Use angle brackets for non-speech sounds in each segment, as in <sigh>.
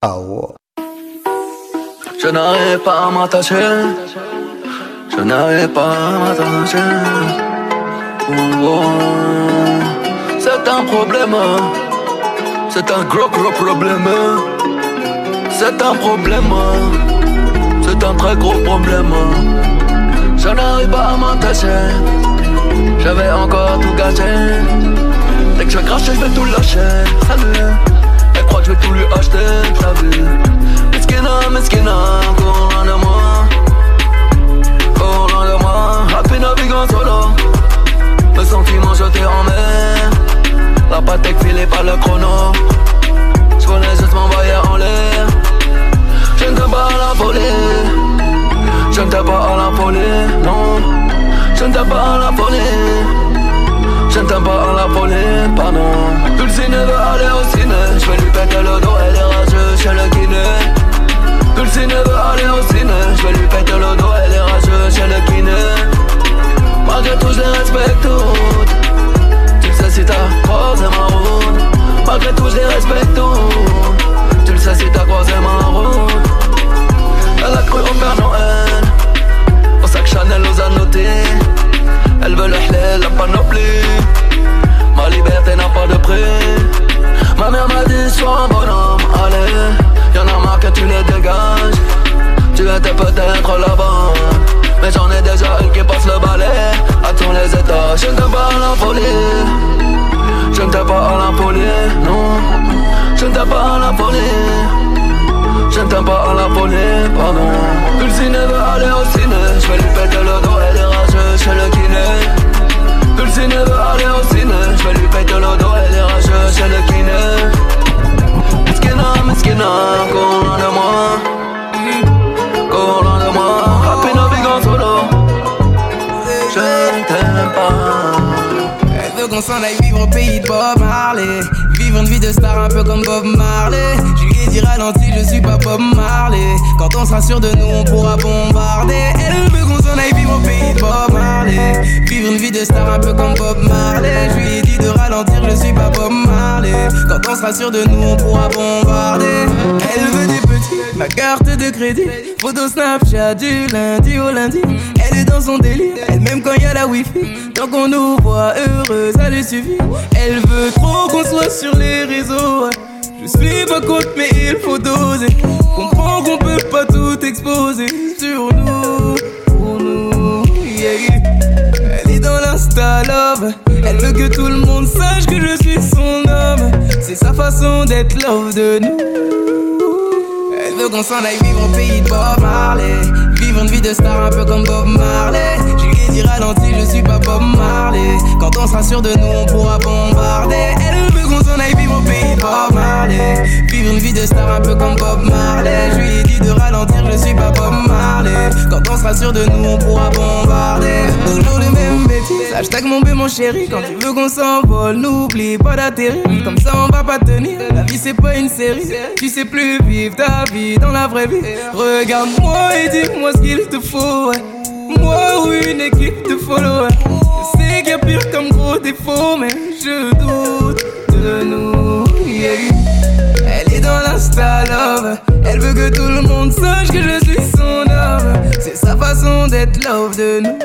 Ah ouais. Je n'arrive pas à m'attacher. Je n'arrive pas à m'attacher. Oh, C'est un problème. C'est un gros gros problème. C'est un problème. C'est un très gros problème. Je n'arrive pas à m'attacher. J'avais encore tout gâché. Dès que je crache, je vais tout lâcher. Croit que je vais tout lui acheter. T'as vu? Miskina, miskina, cours loin de moi. Cours loin de moi. Happy navigant solo. Le sentiment jeté en mer. La patek filée par le chrono. J'voulais juste m'envoyer en l'air. Je ne t'aime pas à la folie. Je ne t'aime pas à la folie, non. Je ne t'aime pas à la folie. Je ne t'aime pas à la folie, pardon. Veut aller au ciné. Je vais lui péter le dos, elle est rageuse chez le kiné. Dulcine veut aller au ciné. Je vais lui péter le dos, elle est rageuse chez le kiné. Malgré tout, je les respecte toutes. Tu le sais si t'as croisé ma route. Malgré tout, je les respecte toutes. Tu le sais si t'as croisé ma route. Elle a cru au Père Noël. Au sac Chanel nous a noté. Elle veut le halal, la panoplie. Ma liberté n'a pas de prix. Ma mère m'a dit sois un bonhomme, allez. Y'en a marre que tu les dégages. Tu étais peut-être bonne. Mais j'en ai déjà une qui passe le balai à tous les étages. Je ne t'aime pas à la. Je ne t'aime pas à la non. Je ne t'aime pas à la. Je ne t'aime pas à la folie, pardon. Dulcine veut aller au ciné. Je vais lui péter le dos, elle est rageuse chez le kiné. Dulcine veut aller au ciné. Je vais lui péter le dos, elle est rageuse chez le kiné. Miskina, miskina, cours loin de moi. Cours loin de moi. Happy navigant solo. Je ne t'aime pas. Elle veut qu'on s'en aille vivre au pays de Bob Marley. Vivre une vie de star un peu comme Bob Marley. Ralenti, je suis pas Bob Marley. Quand on sera sûr de nous, on pourra bombarder. Elle veut qu'on s'en aille vivre au pays de Bob Marley. Vivre une vie de star un peu comme Bob Marley. Je lui ai dit de ralentir, je suis pas Bob Marley. Quand on sera sûr de nous, on pourra bombarder. Elle veut des petits, ma carte de crédit. Photo Snapchat du lundi au lundi. Elle est dans son délire, elle même quand y a la wifi. Tant qu'on nous voit heureux, ça lui suffit. Elle veut trop qu'on soit sur les réseaux. Je suis pas contre, mais il faut doser. Comprends qu'on peut pas tout exposer sur nous, pour nous. Elle est dans l'insta love. Elle veut que tout le monde sache que je suis son homme. C'est sa façon d'être love de nous. Elle veut qu'on s'en aille vivre au pays de Bob Marley. Vivre une vie de star un peu comme Bob Marley. Je lui dit ralenti, je suis pas Bob Marley. Quand on sera sûr de nous, on pourra bombarder. Qu'on s'en aille vivre au pays Bob Marley. Vivre une vie de star un peu comme Bob Marley. Je lui ai dit de ralentir, je suis pas Bob Marley. Quand on sera sûr de nous, on pourra bombarder. Toujours les mêmes bêtises. Hashtag mon bé, mon chéri. Quand tu veux qu'on s'envole, n'oublie pas d'atterrir. Comme ça, on va pas tenir. La vie, c'est pas une série. Tu sais plus vivre ta vie dans la vraie vie. Regarde-moi et dis-moi ce qu'il te faut. Moi ou une équipe de followers. Je sais qu'il y a pire comme gros défaut, mais je doute Elle est dans l'insta love. Elle veut que tout le monde sache que je suis son homme. C'est sa façon d'être love de nous.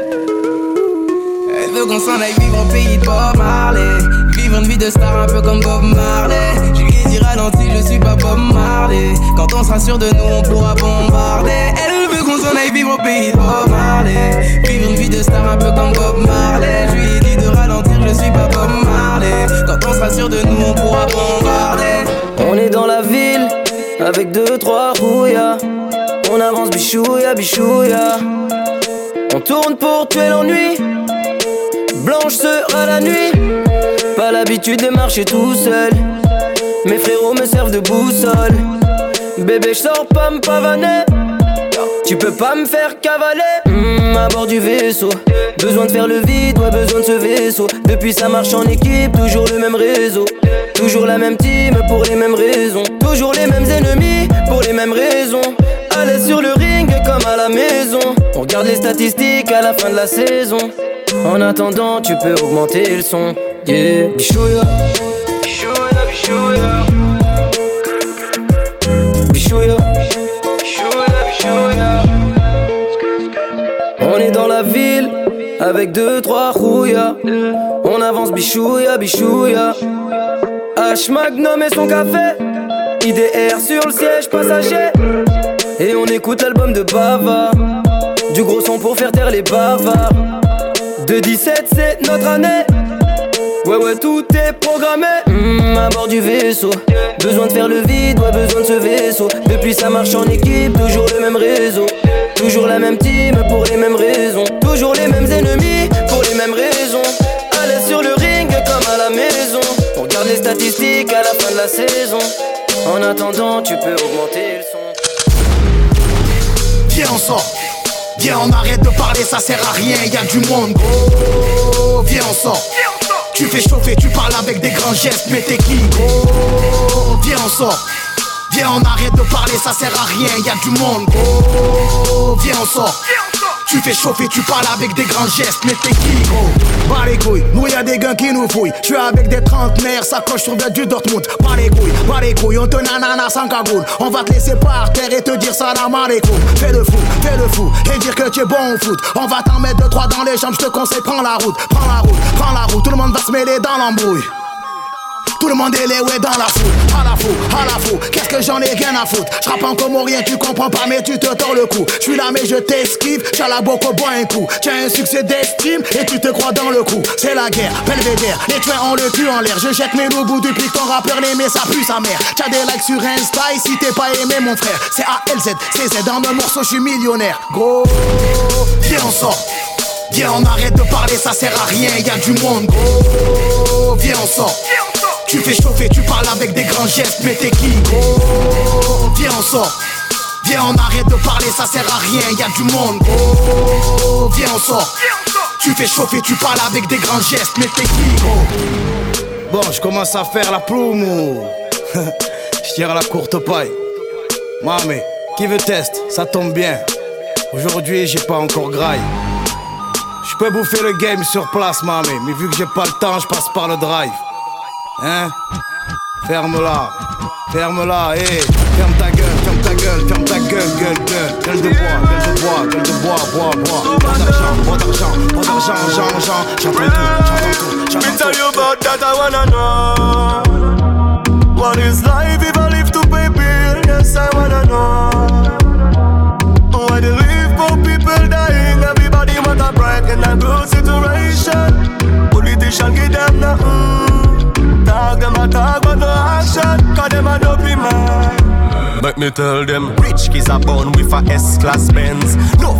Elle veut qu'on s'en aille vivre au pays de Bob Marley. Vivre une vie de star un peu comme Bob Marley. Je lui dit ralenti, je suis pas Bob Marley. Quand on sera sûr de nous, on pourra bombarder. Elle veut qu'on s'en aille vivre au pays de Bob Marley. Vivre une vie de star un peu comme Bob Marley. Je lui dit de ralentir, je on est dans la ville avec deux, trois rouillas. On avance bichouya, bichouya. On tourne pour tuer l'ennui. Blanche sera la nuit. Pas l'habitude de marcher tout seul. Mes frérots me servent de boussole. Bébé, j'sors pas me pavaner. Tu peux pas me faire cavaler Hmm, à bord du vaisseau. Besoin de faire le vide, ouais besoin de ce vaisseau. Depuis ça marche en équipe, toujours le même réseau. Toujours la même team pour les mêmes raisons. Toujours les mêmes ennemis pour les mêmes raisons. Allez sur le ring comme à la maison. On regarde les statistiques à la fin de la saison. En attendant tu peux augmenter le son. Yeah, bichouya Bichouya, bichouya avec deux, trois rouillas. On avance bichouya, bichouya. H Magnum et son café. IDR sur le siège passager. Et on écoute l'album de Bava. Du gros son pour faire taire les bavards. De 17, c'est notre année. Ouais, ouais, tout est programmé. Mmh, à bord du vaisseau. Besoin de faire le vide, ouais, besoin de ce vaisseau. Depuis, ça marche en équipe, toujours le même réseau. Toujours la même team pour les mêmes raisons. Toujours les mêmes ennemis pour les mêmes raisons. À l'aise sur le ring comme à la maison. On regarde les statistiques à la fin de la saison. En attendant, tu peux augmenter le son. Viens, on sort. Viens, on arrête de parler, ça sert à rien, y a du monde, gros. Viens, on sort. Tu fais chauffer, tu parles avec des grands gestes, mais t'es qui, gros Viens, on sort. Viens, on arrête de parler, ça sert à rien, y a du monde, gros. Viens, on sort. Tu fais chauffer, tu parles avec des grands gestes, mais t'es qui gros? Pas les couilles, nous y'a des gars qui nous fouillent. Je suis avec des trentenaires, ça coche sur du Dortmund. Pas les couilles, pas les couilles, on te nanana sans cagoule. On va te laisser par terre et te dire ça la mal Fais le fou, fais le fou, et dire que tu es bon au foot. On va t'en mettre deux, trois dans les jambes, je te conseille, prends la route, prends la route, prends la route. Tout le monde va se mêler dans l'embrouille. Tout le monde est les ouais dans la foule, à la fou, à la fou. Qu'est-ce que j'en ai rien à foutre? Je rappe en rien, tu comprends pas, mais tu te tords le cou. Je suis là, mais je t'esquive. J'ai la boque au bois un coup. As un succès d'estime et tu te crois dans le coup. C'est la guerre, belvédère. Les tuins ont le cul en l'air. Je jette mes loups depuis que ton rappeur l'aimait, ça pue sa mère. T'as des likes sur Insta et si t'es pas aimé, mon frère. C'est A-L-Z, Z Dans le morceau, je suis millionnaire. Gros, viens, on sort. Viens, on arrête de parler, ça sert à rien. Y a du monde, gros. Viens, on sort. Tu fais chauffer, tu parles avec des grands gestes, mais t'es qui gros? Viens on sort. Viens on arrête de parler, ça sert à rien, y a du monde gros. Viens on sort. Tu fais chauffer, tu parles avec des grands gestes, mais t'es qui gros? Bon, je commence à faire la plume. <laughs> Je tire la courte paille. Mamé, qui veut test? Ça tombe bien. Aujourd'hui j'ai pas encore graille. Je peux bouffer le game sur place, mamé, mais vu que j'ai pas le temps, je passe par le drive. Hein? Ferme-la, ferme-la, hé, ferme ta gueule, ferme ta gueule, ferme ta gueule, gueule, gueule, gueule de bois, gueule de bois, gueule de bois, bois, bois, bois d'argent, bois d'argent, bois d'argent, Jean, Jean, j'entends tout, j'entends tout, j'entends tout. You about that, I wanna know. What is life if I live to pay bill? Yes, I wanna know. Why they live for people dying? Everybody want a bright and a good situation. Politician give them Cause them a dopey man. Make me tell them. Rich kids are born with a S-class Benz.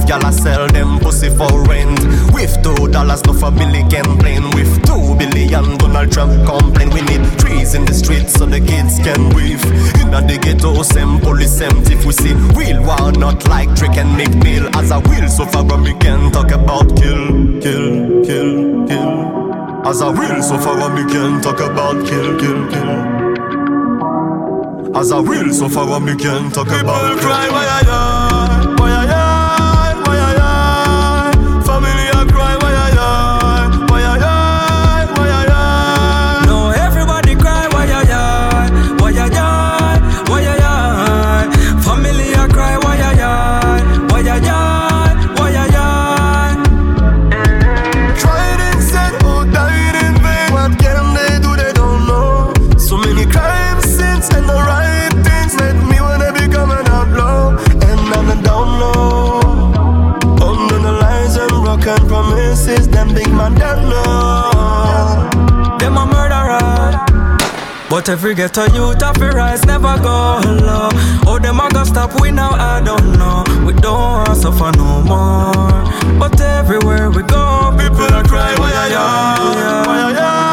Gyal a sell them pussy for rent. With two dollars no for million plane With two billion Donald Trump complain. We need trees in the streets so the kids can breathe Inna the ghetto same police empty If we see. Real war not like Drake and McNeil As a will so far we can talk about kill, kill, kill, kill. As I a real sufferer, we can talk about kill, kill, kill. As a real sufferer, me can talk People about kill. cry, why I die, why I die. Every ghetto youth of rise never go low. Oh, them a go stop we now, I don't know. We don't want suffer no more. But everywhere we go, people are crying, why I am, why I am,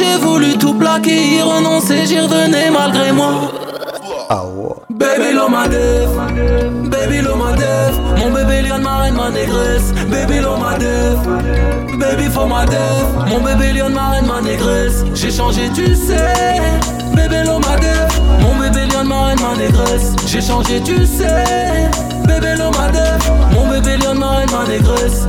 j'ai voulu tout plaquer, y renoncer, j'y revenais malgré moi. Baby def, baby def Mon bébé lion marraine ma négresse. Baby l'homme def, baby for ma def Mon bébé lion marraine ma négresse. J'ai changé tu sais. Bébé l'homme def Mon bébé lion marraine ma négresse. J'ai changé tu sais. Bébé l'homme def Mon bébé lion marraine ma négresse.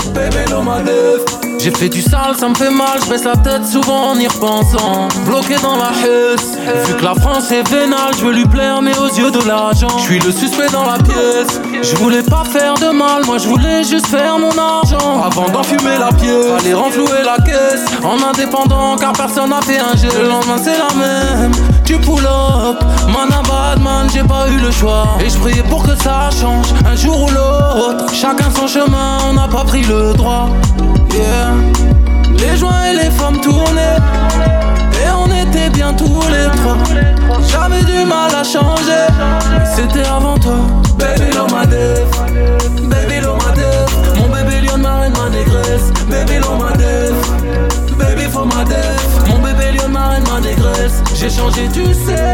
L'homme def j'ai fait du sale, ça me fait mal, je baisse la tête souvent en y repensant. Bloqué dans la husse, vu que la France est vénale, je veux lui plaire, mais aux yeux de l'argent. Je suis le suspect dans la pièce. Je voulais pas faire de mal, moi je voulais juste faire mon argent. Avant d'enfumer la pièce, fallait renflouer la caisse. En indépendant, car personne n'a fait un geste. Le lendemain, c'est la même. Tu pull up, man a bad man, j'ai pas eu le choix. Et je priais pour que ça change, un jour ou l'autre. Chacun son chemin, on n'a pas pris le droit. Les joints et les femmes tournaient. Et on était bien tous les trois. J'avais du mal à changer. C'était avant toi. Baby l'homme ma. Baby ma. Mon bébé lion marraine ma négresse. Baby l'homme ma. Baby for ma def. Marraine ma négresse. J'ai changé, tu sais.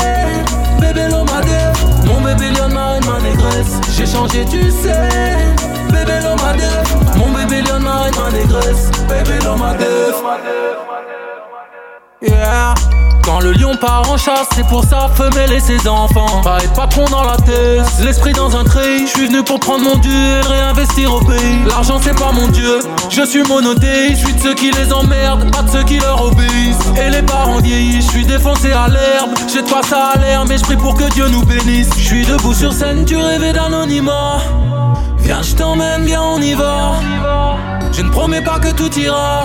Bébé l'homme ma def. Mon bébé lion marraine ma négresse. J'ai changé, tu sais. Bébé l'homme ma def Mon bébé lion ma ma négresse Bébé l'homme ma def Yeah quand le lion part en chasse, c'est pour sa femelle et ses enfants. Pas être patron dans la tête, l'esprit dans un trait. Je suis venu pour prendre mon dieu et réinvestir au pays. L'argent c'est pas mon dieu, je suis monodé. Je suis de ceux qui les emmerdent, pas de ceux qui leur obéissent. Et les parents vieillis, je suis défoncé à l'herbe. J'ai de quoi ça à l'air, mais je prie pour que Dieu nous bénisse. Je suis debout sur scène, tu rêvais d'anonymat. Viens, je t'emmène, bien, on y va. Je ne promets pas que tout ira.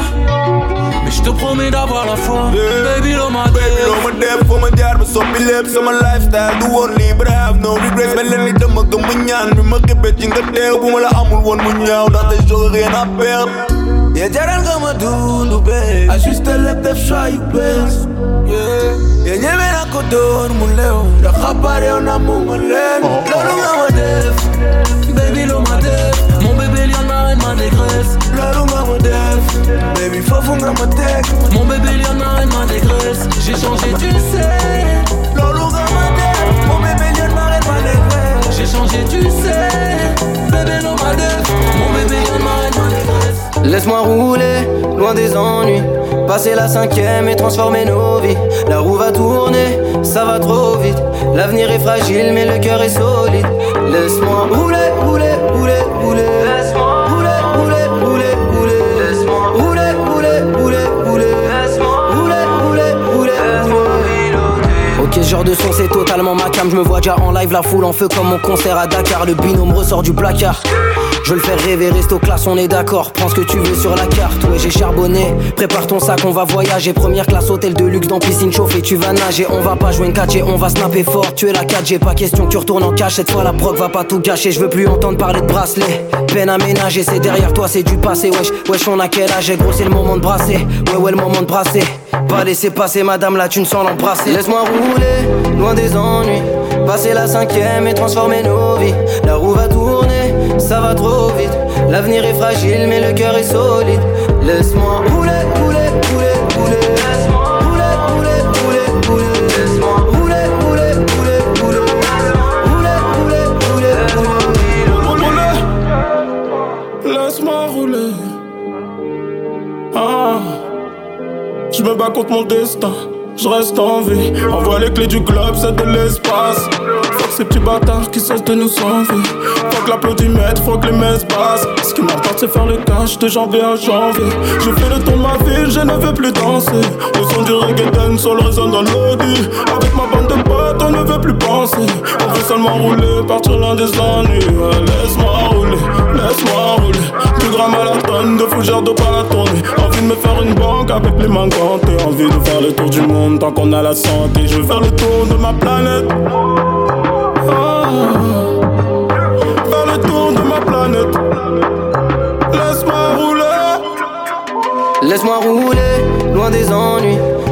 Mais je te promets d'avoir la foi. Baby, love my Baby, love my death. For my dad, my soppy lips. And my lifestyle, do only, but I have no regrets. Mais l'année de ma gomme ñaan. Bi ma képpee ci nga teew. Bu ma la amul woon mu ñaaw. Ndaxte j'aurais rien à perdre. Yeah, jaral nga ma dundu, babe. Ajuste lépp def choix yu bees. Yeah. Yeah, ñeme na ko door mu leew. Ndax xabaar yow na mu ma leen. Loolu nga ma def. Baby, l'eau ma def Mon bébé lion marraine ma négresse L'eau ma def Baby, faut nga ma Mon bébé lion marraine ma négresse J'ai changé, tu sais L'eau ma def Mon bébé lion marraine ma négresse J'ai changé, tu sais Bébé, l'eau ma def Mon bébé lion Laisse-moi rouler, loin des ennuis Passer la cinquième et transformer nos vies La roue va tourner, ça va trop vite L'avenir est fragile mais le cœur est solide Laisse-moi rouler, rouler, rouler, rouler. Laisse-moi rouler, rouler, rouler, rouler. Laisse-moi rouler, rouler, rouler, rouler. Laisse-moi rouler, rouler, rouler, rouler. Ok, genre de son, c'est totalement ma cam. Je me vois déjà en live, la foule en feu comme mon concert à Dakar. Le binôme ressort du placard. Je le fais rêver, reste aux classes, on est d'accord. Prends ce que tu veux sur la carte, ouais, j'ai charbonné. Prépare ton sac, on va voyager. Première classe, hôtel de luxe dans piscine chauffée. Tu vas nager, on va pas jouer une 4 on va snapper fort. Tu es la 4G, pas question que tu retournes en cash. Cette fois, la proc va pas tout gâcher. Je veux plus entendre parler de bracelet. Peine à ménager, c'est derrière toi, c'est du passé. Wesh, wesh, on a quel âge, gros, c'est le moment de brasser. Ouais, ouais, le moment de brasser. Pas laisser passer, madame, là, tu ne sens l'embrasser. Laisse-moi rouler, loin des ennuis. Passer la cinquième et transformer nos vies. La roue va tourner, ça va trop vite. L'avenir est fragile, mais le cœur est solide. Laisse-moi rouler, rouler, rouler, je me bats contre mon destin je reste en vie. Envoie les clés du globe, c'est de l'espace. Fuck ces petits bâtards qui cessent de nous envier. Fuck l'applaudimètre, fuck les messes basses. Ce qui m'importe, c'est faire le cash de janvier à janvier. Je fais le tour de ma ville, je ne veux plus danser. Le son du reggaeton, sol résonne dans l'audi. Avec ma bande de potes, ne veut plus penser. On veut seulement rouler, partir loin des ennuis. Laisse-moi rouler, laisse-moi rouler. Plus grand marathon de fougères de pas la tournée. Envie de me faire une banque avec les mains gantées. Envie de faire le tour du monde tant qu'on a la santé. Je veux faire le tour de ma planète. Ah. faire le tour de ma planète. Laisse-moi rouler. Laisse-moi rouler, loin des ennuis.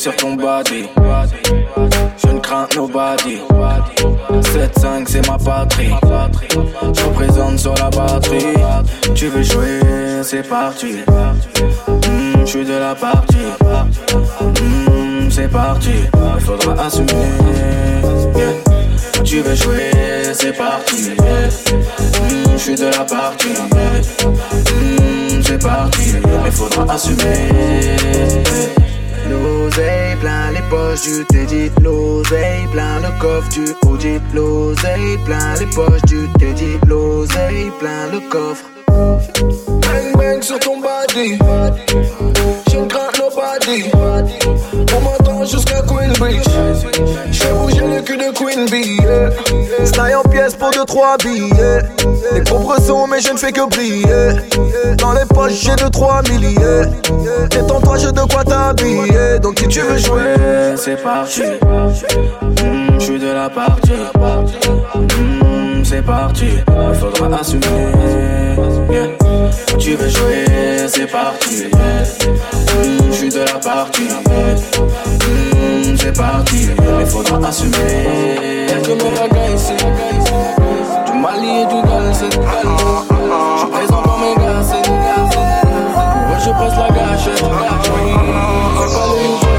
Sur ton body. Je ne crains nobody. 7-5, c'est ma patrie. Je représente sur la batterie. Tu veux jouer, c'est parti. Hmm, je suis de la partie. Hmm, c'est parti. Il faudra assumer. Tu veux jouer, c'est parti. Hmm, je suis de la partie. c'est parti. Il faudra assumer. L'oseille plein les poches du Teddy. L'oseille plein le coffre du OG L'oseille plein les poches du Teddy. L'oseille plein le coffre. Bang bang sur ton body On m'entend jusqu'à Queen Beach J'fais bouger le cul de Queen Bee en pièces pour 2-3 billets. Les pauvres sont mais je ne fais que briller. Dans les poches j'ai 2-3 milliers. Détends-toi j'ai de quoi t'habiller. Donc si tu veux jouer c'est parti. Mmh, Je suis de la partie. Mmh, C'est parti. Faudra assumer. Tu veux jouer c'est parti Je suis de la partie. C'est parti. Il faudra assumer. Quelques mots ici? Du Mali et du Galsen Je suis présent pour mes gars Pour eux je passe la gâchette C'est pas les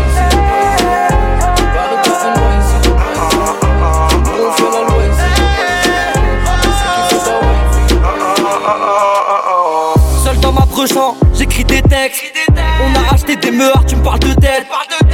j'écris des textes. On a acheté des meurs, tu me parles de tête.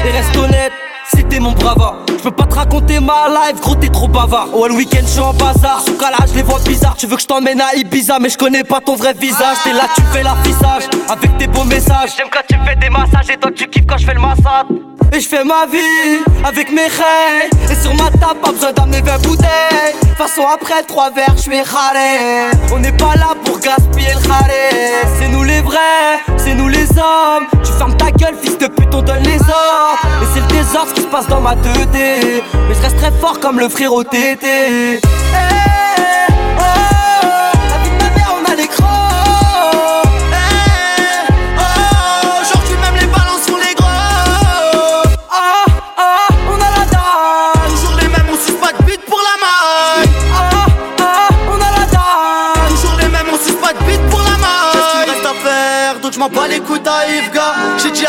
Et reste honnête, c'était mon brava. Je peux pas te raconter ma life, gros t'es trop bavard. Oh, le week-end je suis en bazar. Sous calage, les vois bizarres. Tu veux que je t'emmène à Ibiza, mais je connais pas ton vrai visage. T'es là, tu fais l'affichage avec tes beaux messages. J'aime quand tu me fais des massages et toi tu kiffes quand je fais le massage. Et je fais ma vie avec mes rêves Et sur ma table, pas besoin d'amener 20 bouteilles. Façon après trois verres, je suis râlé. On n'est pas là pour gaspiller le râlé. C'est nous les vrais, c'est nous les hommes. Tu fermes ta gueule, fils de pute, on donne les ordres. Et c'est le désordre qui se passe dans ma 2D. Mais je reste très fort comme le frérot TT. je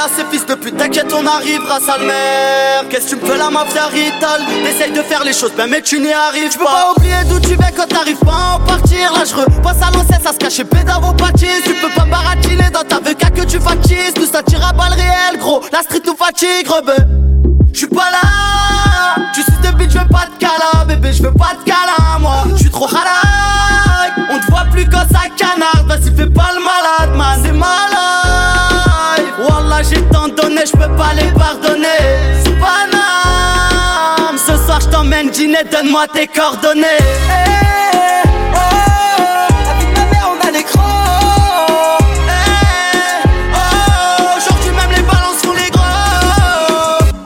à ces fils de pute. T'inquiète on arrivera sale mère. Qu'est-ce que tu me fais la mafia rital? Essaye de faire les choses bien mais tu n'y arrives pas. pas oublier d'où tu viens quand t'arrives pas à en partir. Là je repasse à l'ancienne ça se cache pédavopathie Tu peux pas baratiner dans ta VK que tu fatigues Tout ça tire à balles réelles gros. La street nous fatigue rebeu. J'suis pas là. Tu sais de bitch je veux pas de câlin Bébé je veux pas de câlin moi. J'suis trop halak On te voit plus quand ça canard. Vas-y fais pas le malade man. C'est malade j'ai tant donné, je peux pas les pardonner. Pas Ce soir, je t'emmène dîner, donne-moi tes coordonnées. Hey, eh, oh, la ma mère, on a l'écran. Hey, eh, oh, aujourd'hui, même les ballons sont les gros.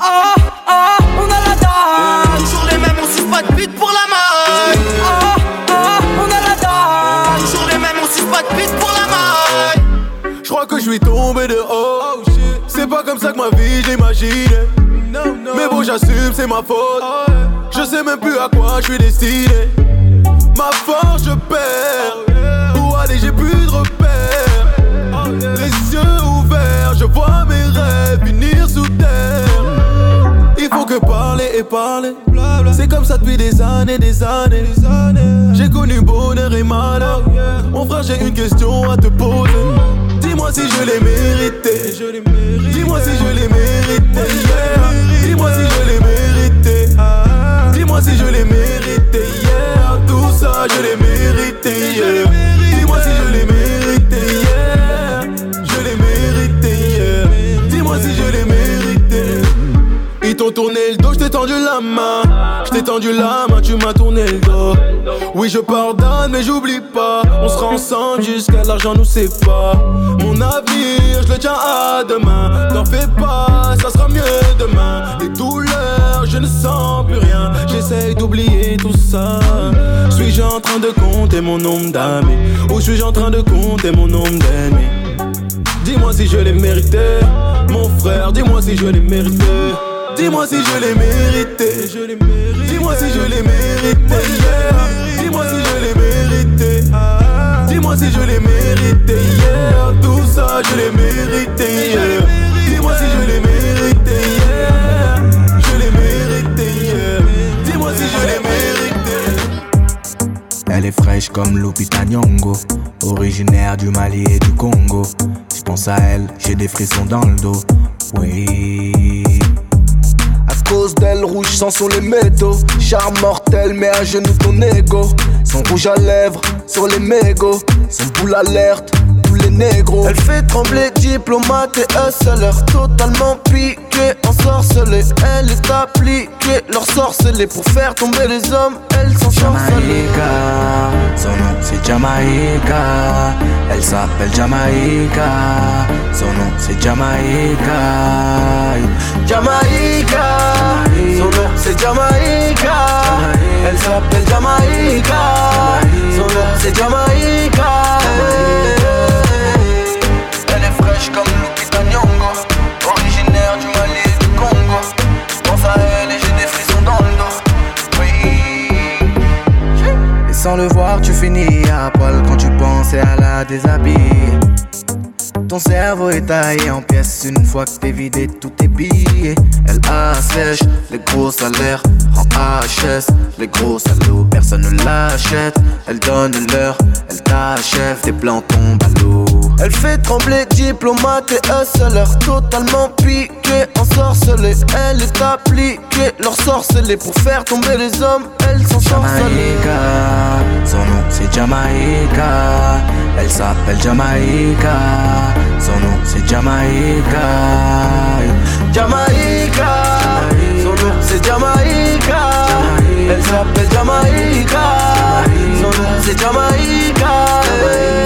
Oh, oh, on a la dalle. Toujours les mêmes, on suce pas de bite pour la maille. Oh, oh, on a la dalle. Toujours les mêmes, on suce pas de bite pour la maille. Je crois que je suis tombé de ma vie j'imaginais. Mais bon, j'assume, c'est ma faute. Je sais même plus à quoi je suis destiné. Ma force, je perds. Où aller, j'ai plus de repères. Les yeux ouverts, je vois mes rêves finir sous terre. Il faut que parler et parler. C'est comme ça depuis des années, des années. J'ai connu bonheur et malheur. Mon frère, j'ai une question à te poser. Dis-moi si je l'ai mérité. Dis-moi si je l'ai mérité. Dis-moi si je l'ai mérité. Dis-moi si je l'ai mérité. Yeah. Tout ça, je l'ai mérité. Dis-moi si je tourné le dos, je t'ai tendu la main. Je t'ai tendu la main, tu m'as tourné le dos. Oui, je pardonne, mais j'oublie pas. On sera ensemble jusqu'à l'argent nous sépare. Mon avenir, je le tiens à demain. T'en fais pas, ça sera mieux demain. Les douleurs, je ne sens plus rien. J'essaye d'oublier tout ça. Suis-je en train de compter mon nombre d'amis? Ou suis-je en train de compter mon nombre d'ennemis? Dis-moi si je l'ai mérité, mon frère, dis-moi si je l'ai mérité. Dis-moi si je l'ai mérité. Dis-moi si je l'ai mérité. Dis-moi si je l'ai mérité. Dis-moi si je l'ai mérité. Yeah. Tout ça, je l'ai mérité. Dis-moi si je l'ai mérité. Je l'ai mérité. Dis-moi si je l'ai mérité. Elle est fraîche comme Lupita Nyong'o, originaire du Mali et du Congo. Je pense à elle, j'ai des frissons dans le dos. Oui cause d'elle, rouge sans sur les métaux. Charme mortel, mais à genoux ton ego. Son rouge à lèvres sur les mégots. Son boule alerte, Elle fait trembler diplomate et hustler. Totalement piquée, ensorcelée. Elle est appliquée, leur sorcelée. Pour faire tomber les hommes, elles sont Jamaïca, son nom c'est Jamaïca. Elle s'appelle Jamaïca, son nom c'est Jamaïca. Jamaïca, son nom c'est Jamaïca. Elle s'appelle Jamaïca, son nom c'est Jamaïca. Sans le voir, tu finis à poil quand tu penses à la déshabiller. Ton cerveau est taillé en pièces une fois que t'es vidé tous tes billets. Elle assèche les gros salaires en HS. Les gros salauds, personne ne l'achète. Elle donne l'heure, elle t'achève. Tes plans tombent à l'eau. Elle fait trembler diplomate et hustler Totalement piquée, ensorcelée Elle est appliquée, leur sorcelée Pour faire tomber les hommes, elles sont sorcelées Jamaïca, son nom c'est Jamaïca. Elle s'appelle Jamaïca, son nom c'est Jamaïca. Jamaïca, son nom c'est Jamaïca Elle s'appelle Jamaïca, son nom c'est Jamaïca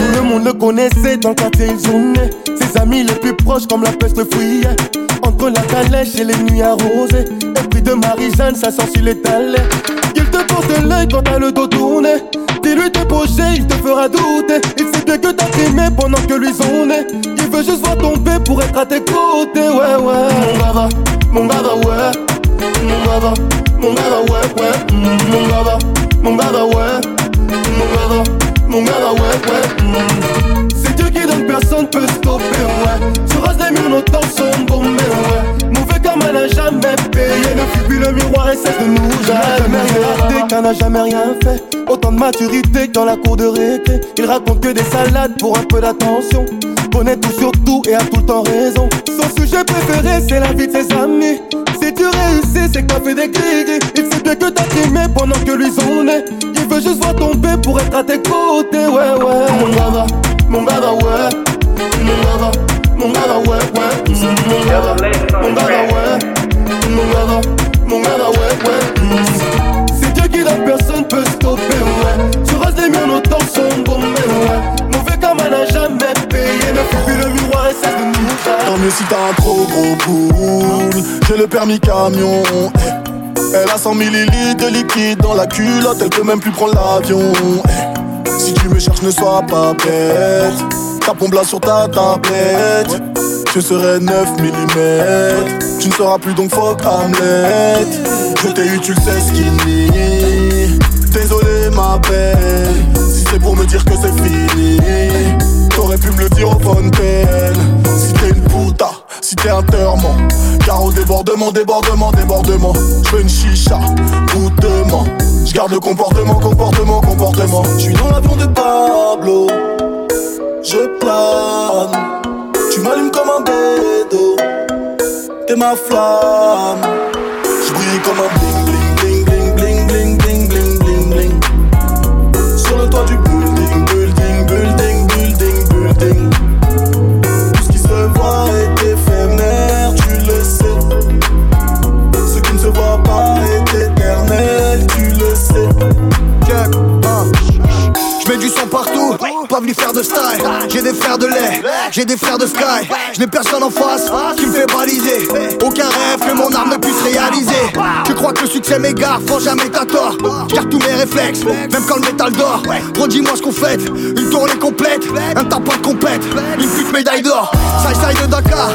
Tout le monde le connaissait dans le quartier, ont né. Ses amis les plus proches comme la peste fouillait. Entre la calèche et les nuits arrosées. Et puis de Marie-Jeanne, ça sent sur les. Il te porte l'œil quand t'as le dos tourné. Dis-lui t'es poché, il te fera douter. Il sait bien que t'as trimé pendant que lui son. Il veut juste voir tomber pour être à tes côtés, ouais, ouais. Mon gava, mon gava, ouais. Mon gava, mon gava, ouais, ouais. Mon gava, mon gava, ouais. Mon gava, mon gava, ouais, ouais. Mm. C'est Dieu qui donne, personne peut stopper, ouais. Sur rase des murs, nos temps sont ouais. Elle n'a jamais payé. Fuis plus le miroir et cesse de nous jamais regarder. Qu'elle n'a jamais rien fait. Autant de maturité que dans la cour de récré. Il raconte que des salades pour un peu d'attention. Connaît tout sur tout et a tout le temps raison. Son sujet préféré, c'est la vie de ses amis. Si tu réussis, c'est que t'as fait des gris Il sait bien que t'as trimé pendant que lui son est. Il veut juste voir tomber pour être à tes côtés, ouais, ouais. Mon gava, mon gava, ouais. Mon gava, mon gava, ouais, ouais. Mon gava, ouais. Mon mon ouais, ouais. C'est Dieu qui donne, personne peut stopper, ouais. Tu restes des miens, nos temps sont bombés, ouais. Mauvais comme elle n'a jamais payé. Ne plus le miroir et cesse de nous Tant mieux si t'as un trop gros pool. J'ai le permis camion. eh. Elle a 100 millilitres de liquide dans la culotte, elle peut même plus prendre l'avion. eh. Si tu me cherches, ne sois pas bête. Ta pompe là sur ta tablette. Je serai 9 mm. Tu ne seras plus donc fuck Hamlet. Je t'ai eu, tu le sais, skinny. Désolé, ma belle. Si c'est pour me dire que c'est fini. T'aurais pu me le dire au pen Si t'es une puta, si t'es un terment Car au débordement, débordement, débordement Je une chicha, goûtement Je garde le comportement, comportement, comportement Je suis dans l'avion de Pablo Je plane. Tu m'allumes comme un bédo. T'es ma flamme. Je brille comme un bling bling bling bling bling bling bling bling bling Sur le toit du building, building, building, building, building. Tout ce qui se voit est éphémère, tu le sais. Ce qui ne se voit pas est éternel, tu le sais. Je mets du son partout, pas de style. J'ai des fers de lait, J'ai des frères de Sky, je n'ai personne en face qui me fait baliser. Aucun rêve que mon arme ne puisse réaliser. Tu crois que le succès m'égare, franchement jamais t'as tort. Garde tous mes réflexes, même quand le métal dort. Redis-moi ce qu'on fait, une tournée complète, un tapin complète, une pute médaille d'or. Side de Dakar,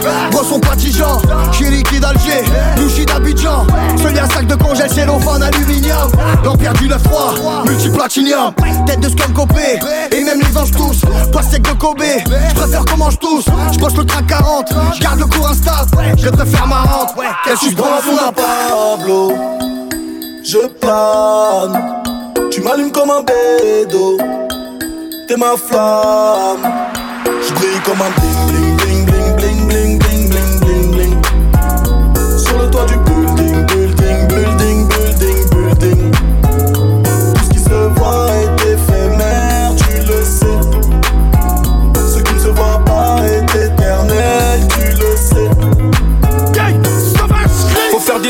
son patigeant. J'suis liquide Alger, Louchi d'Abidjan. Seul un sac de congèle, cellophane, aluminium. L'empire du 9-3, multiplatinium. Tête de scum copé, et même les anges tous. Pastèque de Kobe, j'préfère qu'on mange tous. J'poche le track 40, j'garde le cours instable. Je préfère ma rente, qu'est-ce que je prends Pablo? Je plane, tu m'allumes comme un bédo. T'es ma flamme, je brille comme un bling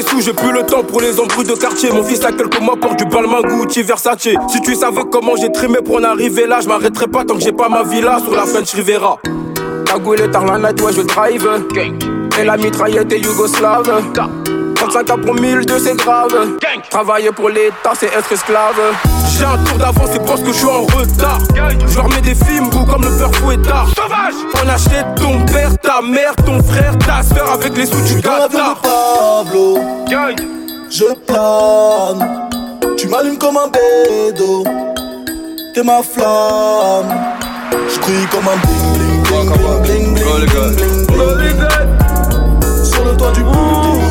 des sous, j'ai plus le temps pour les embrouilles de quartier. Mon fils a quelques mois porte du Balmain Gucci Versace. Si tu savais comment j'ai trimé pour en arriver là, je m'arrêterai pas tant que j'ai pas ma villa sur la French Rivera. Cagoule tard la night, ouais, je drive. Et la mitraillette est yougoslave. 35 ans pour 1002, c'est grave. Travailler pour l'État, c'est être esclave. J'ai un tour d'avance, c'est parce que je suis en retard. Je leur mets des films goût comme le peur fouettard. Sauvage! On achète ton père, ta mère, ton frère, ta soeur avec les sous du Qatar. Pablo, je plane. Tu m'allumes comme un bédo. T'es ma flamme. Je brille comme un bling bling bling bling bling bling bling bling Sur le toit du building, building,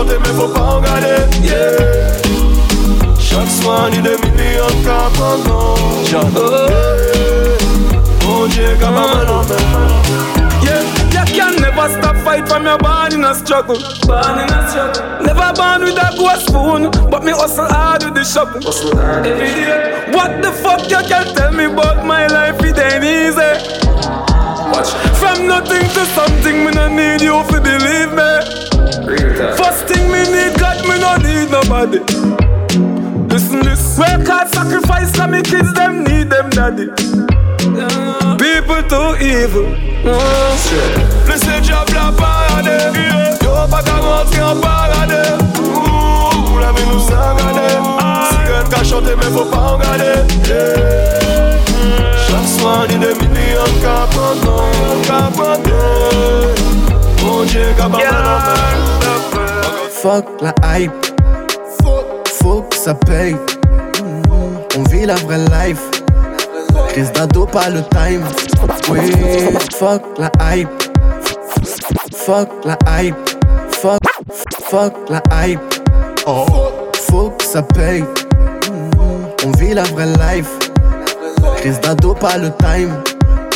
Sirène qu'a chanté, mais faut pas regarder. Yeah. Chaque soir, ni des millions de cas pendant. Oh Dieu, comme un Yeah, you can never stop fight from your born in a struggle. Born in a struggle. Never born with a gold spoon, but me hustle hard with the shovel. Every day. What the fuck you can tell me about my life? It ain't easy. Watch. From nothing to something, me no need you to believe me. First thing me need God, me no need nobody. Listen this, work hard, sacrifice, and me kids them need them daddy. People too evil. Laissez diable la parade. Y'aura pas qu'à rentrer en parade. Ouh, la vie nous regardé Sirène qu'a chanté mais faut pas regarder yeah. Chaque soir ni des millions de cas pendant Cas Fuck la hype. Faut que ça paye. On vit la vraie life. Crise d'ado, pas le time. Oui, fuck la hype. Fuck la hype. Fuck, fuck la hype. Oh, faut que ça paye. On vit la vraie life. Crise d'ado, pas le time.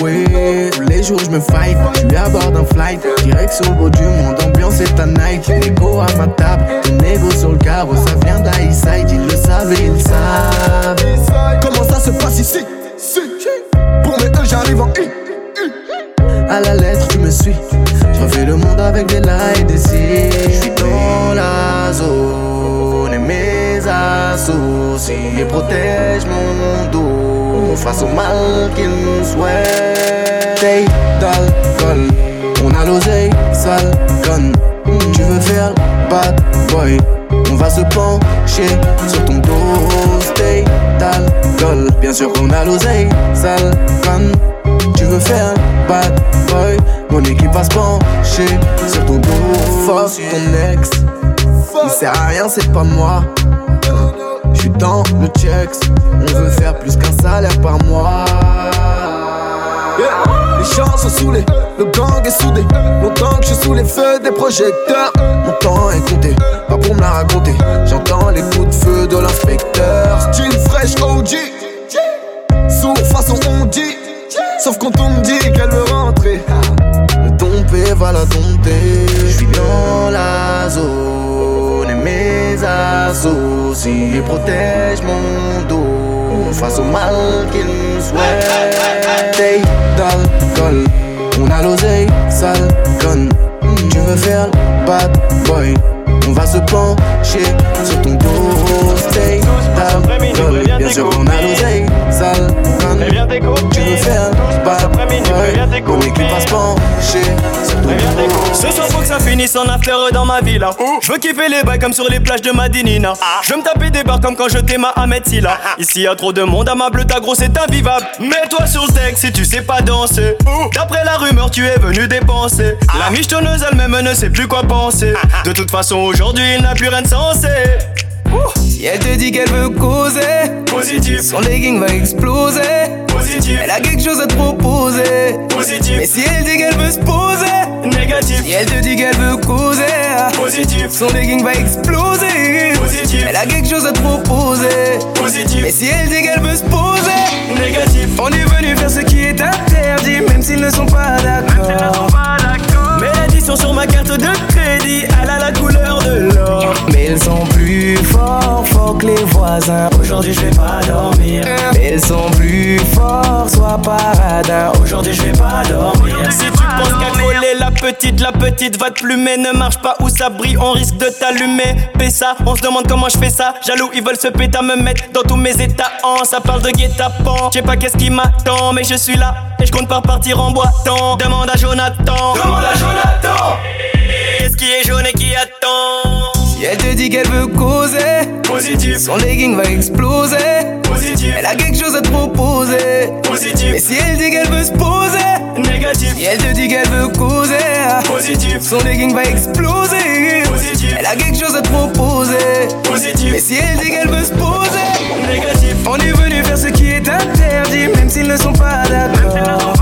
Oui, tous les jours je me fight. Je suis à bord d'un flight. Direction le beau du monde, ambiance est à night. Négo à ma table, négo sur le carreau. Ça vient d'Aïside, ils le savent et ils le savent. Comment ça se passe ici? Pour mes deux, j'arrive en I. À la lettre, tu me suis. Je refais le monde avec des lights des. Je suis dans la zone et mes associés protègent mon dos face au mal qu'ils nous souhaitent. Hey, d'alcool, on a l'oseille, sale conne. Tu veux faire bad boy? On va se pencher sur ton dos. Stay d'alcool, bien sûr qu'on a l'oseille, sale conne. Tu veux faire bad boy? Mon équipe va se pencher sur ton dos. Fuck ton ex, il sert à rien, c'est pas moi. Suis dans le checks, on veut faire plus qu'un salaire par mois. Les gens sont saoulés, le gang est soudé. Longtemps que je suis sous les feux des projecteurs. Mon temps est compté, pas pour me la raconter. J'entends les coups de feu de l'inspecteur. Style fresh OG. Sourd façon on dit. Sauf quand on me dit qu'elle veut rentrer. Le dompé va la dompter. Je suis dans la zone mes associés protègent mon dos face au mal qu'ils me souhaitent. Hey, d'alcool, on a l'oseille, sale conne. Tu veux faire bad boy? On va se pencher sur ton dos, stay d'alcool. Bien sûr qu'on a l'oseille, sale. Tu veux faire bad boy? Mon équipe va se pencher. Sur ton dos. Ce soir faut que ça finisse en affaire dans ma villa. Je veux kiffer les bails comme sur les plages de Madinina. Je veux me taper des barres comme quand je t'aime à Ahmed Silla. Ici y a trop de monde à ma bleu ta grosse c'est invivable. Mets-toi sur le deck si tu sais pas danser. D'après la rumeur tu es venu dépenser. La michetonneuse elle-même ne sait plus quoi penser. De toute façon aujourd'hui il n'a plus rien de sensé Si elle te dit qu'elle veut causer, Positif son legging va exploser. Positif Elle a quelque chose à te proposer. Positif Mais si elle dit qu'elle veut se poser, Négatif si elle te dit qu'elle veut causer, Positif son legging va exploser. Positif Elle a quelque chose à te proposer. Mais Positif si elle dit qu'elle veut se poser, Négatif on est venu faire ce qui est interdit, même s'ils ne sont pas d'accord. L'addition sur ma carte de crédit. Elle a la couleur de l'or. Mais ils sont plus forts, forts que les voisins. Aujourd'hui je vais pas dormir. Mais ils sont plus forts, sois paradin. Aujourd'hui je vais pas dormir. Si tu penses qu'à coller la petite, la petite va te plumer. Ne marche pas où ça brille, on risque de t'allumer. Ça, on se demande comment je fais ça. Jaloux, ils veulent se péter à me mettre dans tous mes états. En Ça parle de guet-apens, je sais pas qu'est-ce qui m'attend Mais je suis là, et je compte pas partir en boitant Demande à Jonathan. Demande à Jonathan Qu'est-ce qui est jaune et qui attend Si elle te dit qu'elle veut causer, Positif, son legging va exploser. positif, Elle a quelque chose à te proposer. Mais positif, si elle dit qu'elle veut se poser, négatif, si elle te dit qu'elle veut causer, positif, son legging va exploser. positif, Elle a quelque chose à te proposer. Mais positif, si elle dit qu'elle veut se poser, négatif on est venu faire ce qui est interdit, même s'ils ne sont pas d'accord.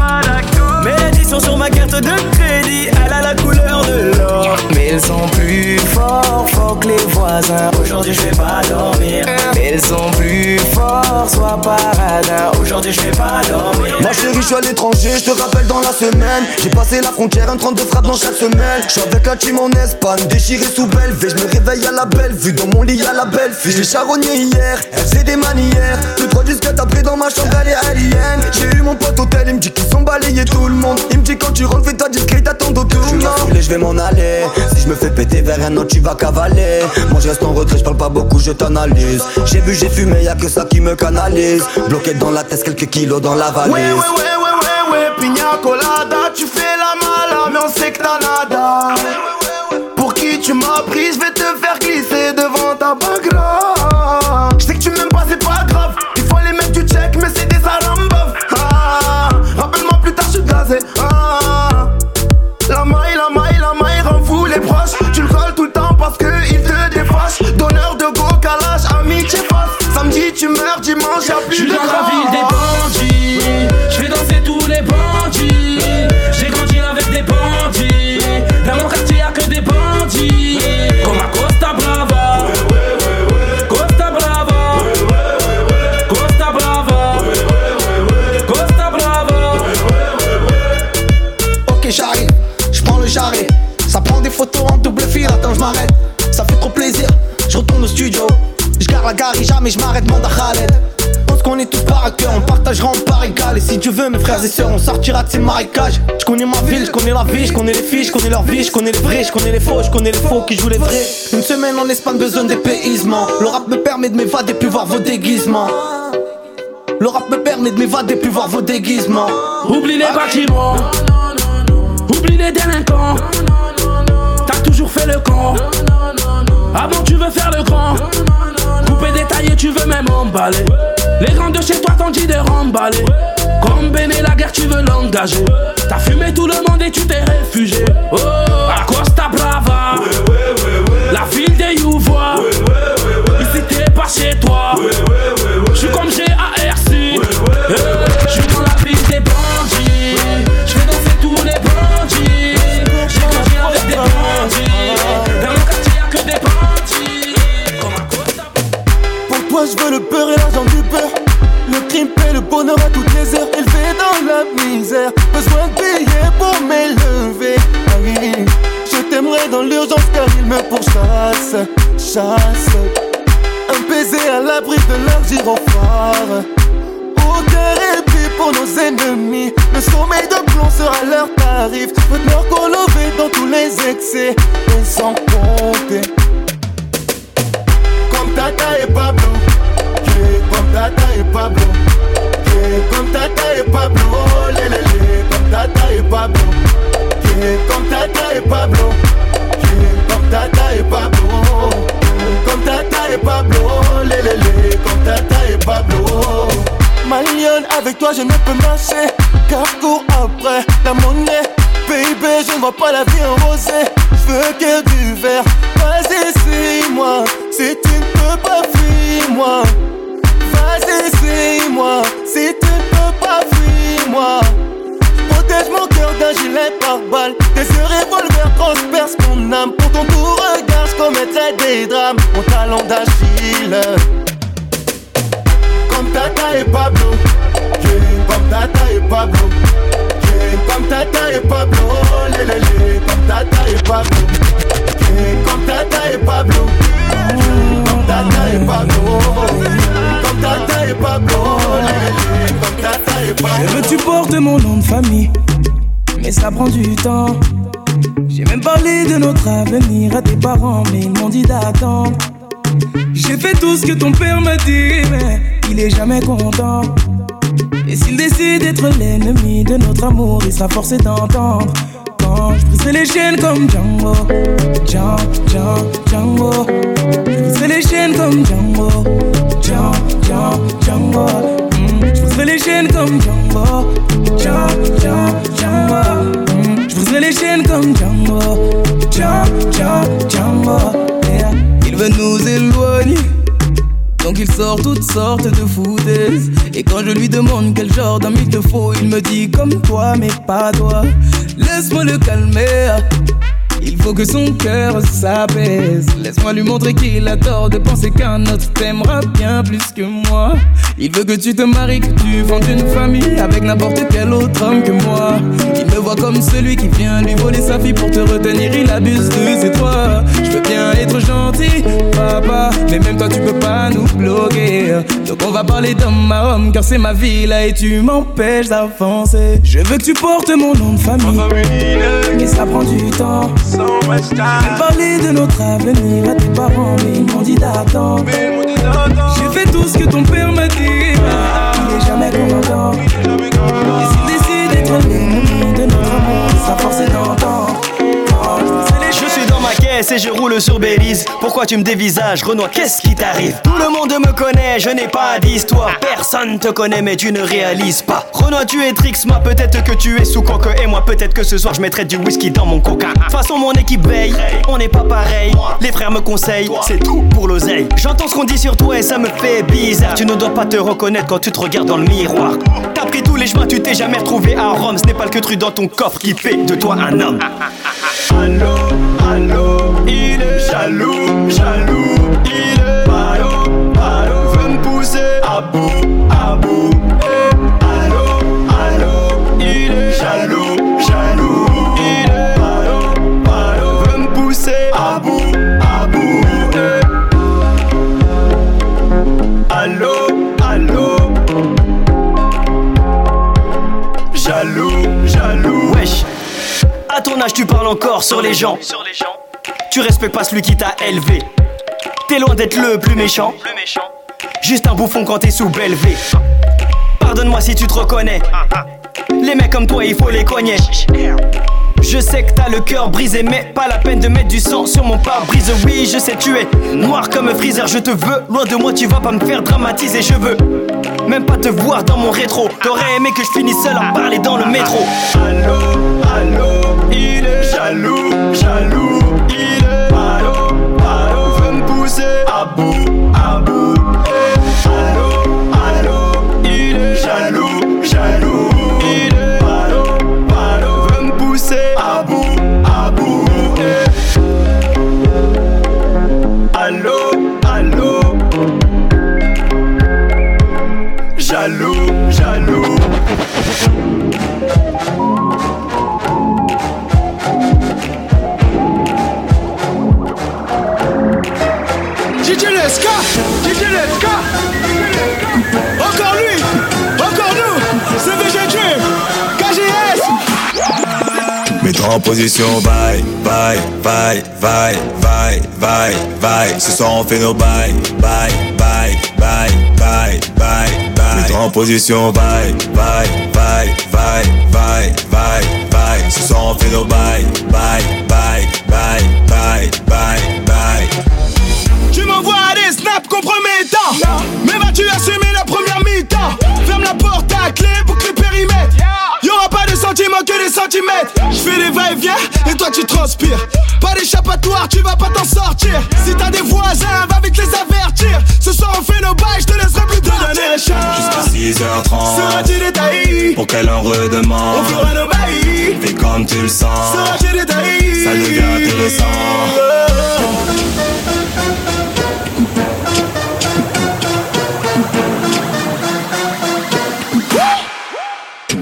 Mais l'addition sur ma carte de crédit Elle a la couleur de l'or Mais ils sont plus forts, forts que les voisins. Aujourd'hui je vais pas dormir Mais ils sont plus forts, sois paradin. Aujourd'hui je vais pas dormir Ma chérie, je suis à l'étranger, je te rappelle dans la semaine. J'ai passé la frontière, un 32 frappes dans chaque semaine. Je suis avec la team en Espagne, déchiré sous belle Je me réveille à la belle vue, dans mon lit à la belle fille. J'ai charogné hier, elle faisait des manières. Deux, trois disques après dans ma chambre, elle est alien. J'ai eu mon pote hôtel, il me dit qu'ils sont balayés tout le monde. Il me dit quand tu rentres, fais-toi discret, t'attends tout le Je vais m'en aller. Si je me fais péter vers un autre, tu vas cavaler. Moi je reste en retrait, je parle pas beaucoup, je t'analyse. J'ai vu, j'ai fumé, y'a que ça qui me canalise. Bloqué dans la tête, quelques kilos dans la valise. Ouais, ouais, ouais, ouais, ouais, ouais, pina colada, tu fais la mala, mais on sait que t'as nada. Pour qui tu m'as pris, je vais te faire glisser devant ta bagra. Je sais que tu m'aimes pas, c'est pas grave. Tu meurs, dimanche, y'a plus Je suis de dans la ville des bandits. Je fais danser tous les bandits. J'ai grandi avec des bandits. Dans mon quartier, y'a que des bandits. Comme à Costa Brava. Costa Brava. Costa Brava. Costa Brava. Ok j'arrive, je prends le jarret Ça prend des photos en double fil, attends je m'arrête Ça fait trop plaisir, je retourne au studio Je garde la gare jamais je m'arrête, demande à Khaled. Pense qu'on est tous par cœur, on partagera en part égale Et si Dieu veut mes frères et sœurs, on sortira de ces marécages. Je connais ma ville, je connais la vie, je connais les filles, je connais leur vie, je connais les vrais, je connais les faux, je connais les faux qui jouent les vrais. Une semaine en Espagne, besoin d'épaisement Le rap me permet de m'évader puis voir vos déguisements. Le rap me permet de m'évader puis voir vos déguisements. Oublie les bâtiments. Oublie les délinquants. Toujours fait le camp. Avant tu veux faire le grand. Coupé détaillé, tu veux même emballer. Les grands de chez toi t'ont dit de remballer. Comme Béné la guerre, tu veux l'engager. T'as fumé tout le monde et tu t'es réfugié. Oh, à Costa Brava. La ville des Youvois. Ici t'es pas chez toi. le peur et l'argent du peur. Le crime paie le bonheur à toutes les heures, élevé dans la misère. Besoin de billets pour m'élever. Ah oui, je t'aimerais dans l'urgence car il me pourchasse, chasse. Un baiser à l'abri de leur gyrophare. Aucun répit pour nos ennemis. Le sommeil de plomb sera leur tarif. Votre colové dans tous les excès et sans compter. Comme Tata et Pablo. Comme Tata et Pablo. Comme Tata et Pablo. Comme Tata et Pablo. Comme Tata et Pablo. Comme Tata et Pablo. Comme Tata et Pablo. Comme Tata et Pablo. Ma avec toi je ne peux marcher Car cours après la monnaie Baby, je ne vois pas la vie en rosé Je veux que du verre Vas-y, suis-moi Si tu ne peux pas, fuis-moi Vas-y, suis-moi. Si tu ne peux pas, fuis-moi. Protège mon cœur d'un gilet par balle Tes yeux revolver transpercent mon âme. Pour ton doux regard, je commettrais des drames. Mon talent d'Achille Comme Tata et Pablo. Comme Tata et Pablo. Comme Tata et Pablo, lélé, comme Tata et Pablo, comme Tata et Pablo, comme Tata et Pablo, Tata Tata. Je veux que tu portes mon nom de famille, mais ça prend du temps. J'ai même parlé de notre avenir à tes parents, mais ils m'ont dit d'attendre. J'ai fait tout ce que ton père m'a dit, mais il est jamais content. Et s'il décide d'être l'ennemi de notre amour, il sera forcé d'entendre. Quand je briserai les chaînes comme Django, Django, Django, Django. Je briserai les chaînes comme Django, Django. Mm. Je briserai les chaînes comme Django, Django. Mm. Je briserai les chaînes comme Django, Django. Il veut nous éloigner donc il sort toutes sortes de foutaises. Et quand je lui demande quel genre d'ami il te faut, il me dit comme toi, mais pas toi. Laisse-moi le calmer. Il faut que son cœur s'apaise. Laisse-moi lui montrer qu'il a tort de penser qu'un autre t'aimera bien plus que moi. Il veut que tu te maries, que tu fondes une famille avec n'importe quel autre homme que moi. Il me voit comme celui qui vient lui voler sa fille pour te retenir. Il abuse de c'est toi. Je veux bien être gentil, mais même toi tu peux pas nous bloquer. Donc on va parler d'homme à homme, car c'est ma vie là et tu m'empêches d'avancer. Je veux que tu portes mon nom de famille, mais ça prend du temps. J'ai parlé de notre avenir à tes parents, mais ils m'ont dit d'attendre. J'ai fait tout ce que ton père m'a dit, il est jamais content. Et s'il décide d'être l'ennemi de notre amour, ça force d'entendre et je roule sur Belize. Pourquoi tu me dévisages, Renoir? Qu'est-ce qui t'arrive? Tout le monde me connaît, je n'ai pas d'histoire. Personne te connaît, mais tu ne réalises pas. Renoir, tu es Trix, moi peut-être que tu es sous coque. Et moi peut-être que ce soir je mettrai du whisky dans mon coca. Façon, mon équipe veille, on n'est pas pareil. Les frères me conseillent, c'est tout pour l'oseille. J'entends ce qu'on dit sur toi et ça me fait bizarre. Tu ne dois pas te reconnaître quand tu te regardes dans le miroir. T'as pris tous les chemins, tu t'es jamais retrouvé à Rome. Ce n'est pas le que dans ton coffre qui fait de toi un homme. Allô, allô, jaloux, jaloux, il est palo, palo, veut me pousser à bout, à bout. Allô, allô, il est jaloux, jaloux, il est palo, palo, veut me pousser à bout, à bout. Allô, allô, jaloux, jaloux. Wesh. À ton âge, tu parles encore sur les gens. Tu respectes pas celui qui t'a élevé. T'es loin d'être le plus méchant. Juste un bouffon quand t'es sous Belvé. Pardonne-moi si tu te reconnais. Les mecs comme toi, il faut les cogner. Je sais que t'as le cœur brisé, mais pas la peine de mettre du sang sur mon pare-brise. Oui, je sais, tu es noir comme un freezer. Je te veux, loin de moi, tu vas pas me faire dramatiser. Je veux même pas te voir dans mon rétro. T'aurais aimé que je finisse seul à parler dans le métro. Allô, allô, il est jaloux, jaloux, boo. DJ SK Encore lui Encore nous C'est VG Dream KGS Mets-toi en position, bye, bye, bye, bye, bye, bye, bye. Ce soir on fait nos bye, bye, bye, bye, bye, bye, bye. Mets-toi en position, bye, bye, bye, bye, bye, bye, bye. Ce soir on fait nos bye, bye, bye, bye, bye, bye, bye. Tu m'envoies des snaps compromettants Mais vas-tu assumer la première mi-temps? Ferme la porte à clé, boucle le périmètre. Y'aura pas de sentiments que des centimètres. Je fais des va-et-vient et toi tu transpires. Pas d'échappatoire, tu vas pas t'en sortir. Si t'as des voisins, va vite les avertir. Ce soir on fait nos bails, je te laisserai plus tard Jusqu'à 6h30 Seras-tu détaillé Pour qu'elle en redemande? On fera nos bails. Fais comme tu le sens. Seras-tu détaillé Ça devient intéressant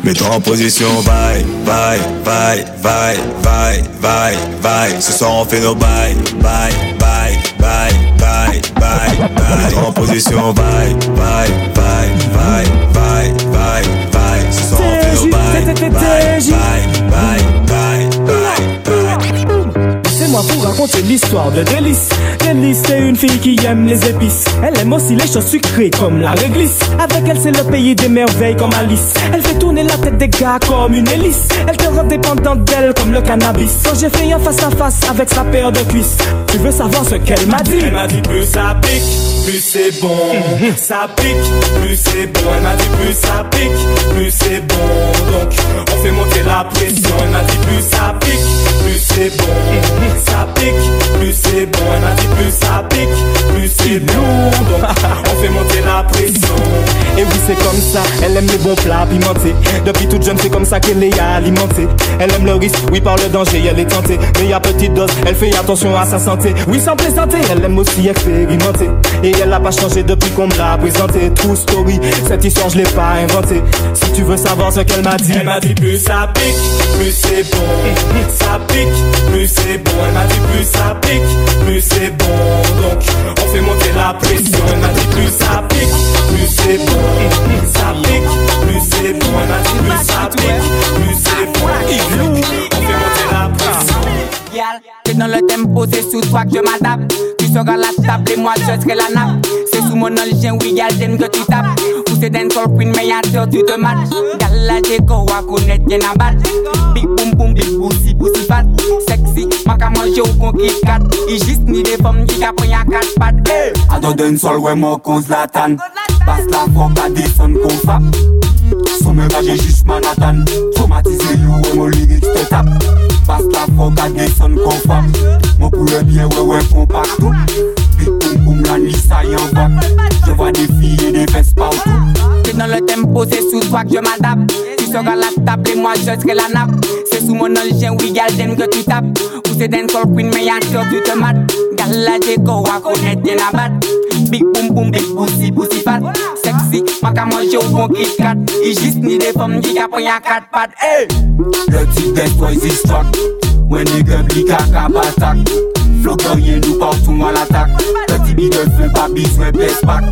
Mets-toi en position, bye, bye, bye, bye, bye, bye, bye. Ce soir on fait nos bye, bye, bye, bye, bye, bye, bye. Mets-toi en position, bye, bye, bye, bye, bye, bye, bye. Ce soir on fait nos bye, bye, bye, bye, moi pour raconter l'histoire de Délice. Délice, c'est une fille qui aime les épices. Elle aime aussi les choses sucrées comme la réglisse. Avec elle, c'est le pays des merveilles comme Alice. Elle fait tourner la tête des gars comme une hélice. Elle te rend dépendante d'elle comme le cannabis. Quand j'ai fait un face à face avec sa paire de cuisses, tu veux savoir ce qu'elle m'a dit? Elle m'a dit plus ça pique, plus c'est bon. Ça pique, plus c'est bon. Elle m'a dit plus ça pique, plus c'est bon. Donc on fait monter la pression. Elle m'a dit plus ça pique, plus c'est bon. Ça pique, plus c'est bon. Elle m'a dit plus ça pique, plus c'est bon. Donc on fait monter la pression. Et oui, c'est comme ça, elle aime les bons plats pimentés. Depuis toute jeune, c'est comme ça qu'elle est alimentée. Elle aime le risque, oui, par le danger, elle est tentée. Mais à petite dose, elle fait attention à sa santé. Oui, sans plaisanter, elle aime aussi expérimenter. Et elle n'a pas changé depuis qu'on me l'a présenté. True story, cette histoire, je l'ai pas inventée. Si tu veux savoir ce qu'elle m'a dit, Elle m'a dit plus ça pique, plus c'est bon. Ça pique, plus c'est bon. Elle m'a dit plus ça pique, plus c'est bon. Donc on fait monter la pression. Elle m'a dit plus ça pique, plus c'est bon. Ça pique, plus c'est bon. Elle m'a dit plus ça pique, plus c'est bon. On fait monter la pression. C'est dans le tempo, c'est sous toi que je m'adapte. Tu seras la table et moi je serai la nappe. C'est sous mon chien, oui, yal, j'aime que tu tapes. Ou c'est dancehall queen, mais y'a deux, tu te matches. Yal, la déco, à connaître, y'en a. Big boom boom, big pussy, pussy fat. ka manje ou kon kit kat. I jist ni de fom ki ka pren ya kat pat. Eh! Hey! Ado den sol wè mò kon zlatan. Bas la fok a desen kon fap. Sou mè gaje jist manatan Traumatize you wè mò lirik te tap. Bas la fok a desen kon fap. Mò pou le byen wè wè kon pak tou Bit poum poum lan lisa yon vap Je vwa de fiye de fes pa ou tou Kè nan le tempo se sou swak je m'adap sera la table et moi je serai la nappe. C'est sous mon engin, oui, Galden que tu tapes. Ou c'est d'un col queen, mais y'a sûr tu te mates. Gala déco, à connaître bien la batte. Big boom boom, big pussy pussy fat. Sexy, ma ka manje ou bon kit kat. I jist ni de fom ki ka pon ya kat pat. Hey! Le type des toys is stuck. When the girl li kaka batak. Flotorye nou partout à l'attaque. Le type de feu, pas besoin de back.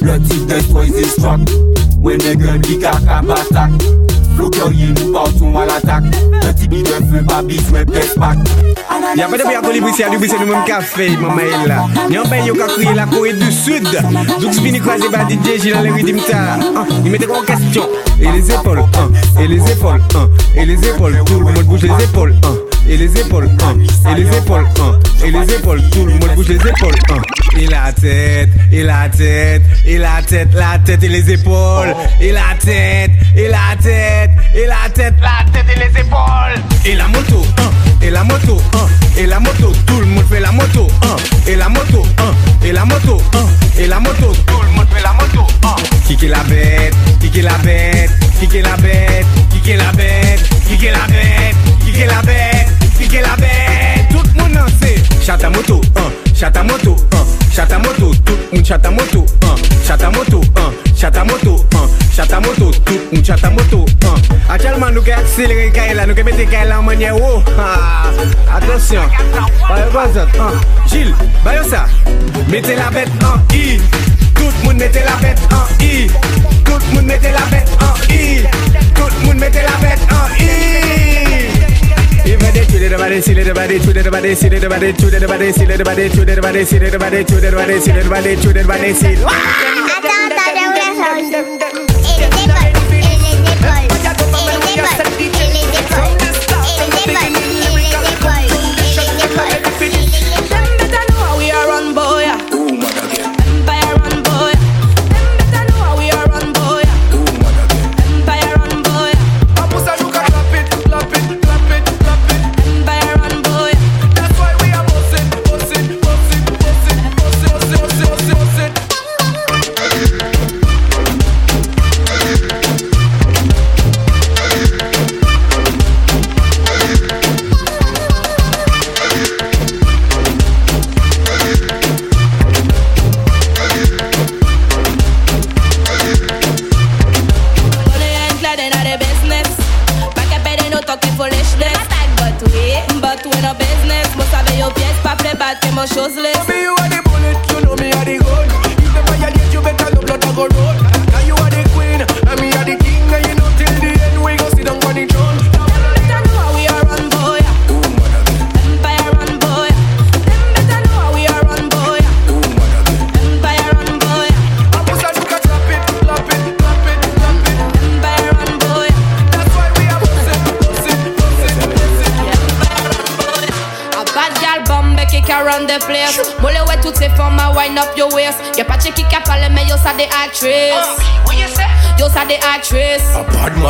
Le type des toys is stuck. Mwen e gen li kaka batak. Flou kyo ye nou parton wala tak Neti bi de fe pa biswe pes pak. Y'a pas de bien pour les briser, du briser nous même café, maman est là. Y'en ben crié la Corée du Sud. Donc fini croisé par DJ Gilles dans les rythmes ta. Il mettait en question. Et les épaules, hein. Et les épaules, hein. Et les épaules, tout le monde bouge les épaules. Et les épaules. Et les épaules. Et les épaules, tout le monde bouge les épaules. Et la tête, et la tête, et la tête, la tête et les épaules. Et la tête, et la tête, et la tête, la tête et les épaules. Et la moto. Et la moto, Et la moto, tout le monde fait la moto. Et la moto. Et la moto. Et la moto, tout le monde fait la moto, hein. Kicker la bête, kicker la bête, kicker la bête, kicker la bête, kicker la bête, kicker la bête, kicker la bête. Tout le monde danse. Chata moto, hein. Chata moto, hein. Chata moto, tout monde chata moto, hein. Chata moto, hein. Chata moto. Chata moto, tout monde chata moto. Actuellement, nous avons là, nous avons le en manière haut. Ah, attention. Gilles, mettez la bête en I. Tout le monde mettez la bête en I. Tout le monde mettez la bête en I. Tout le monde mettez la bête en I. Everybody, to the body, see the body, to the body, see the body, to the body, see the body, to the body, see the body, to the body, see the body, to the body, see. Attends, attends, j'ai oublié ça. Chose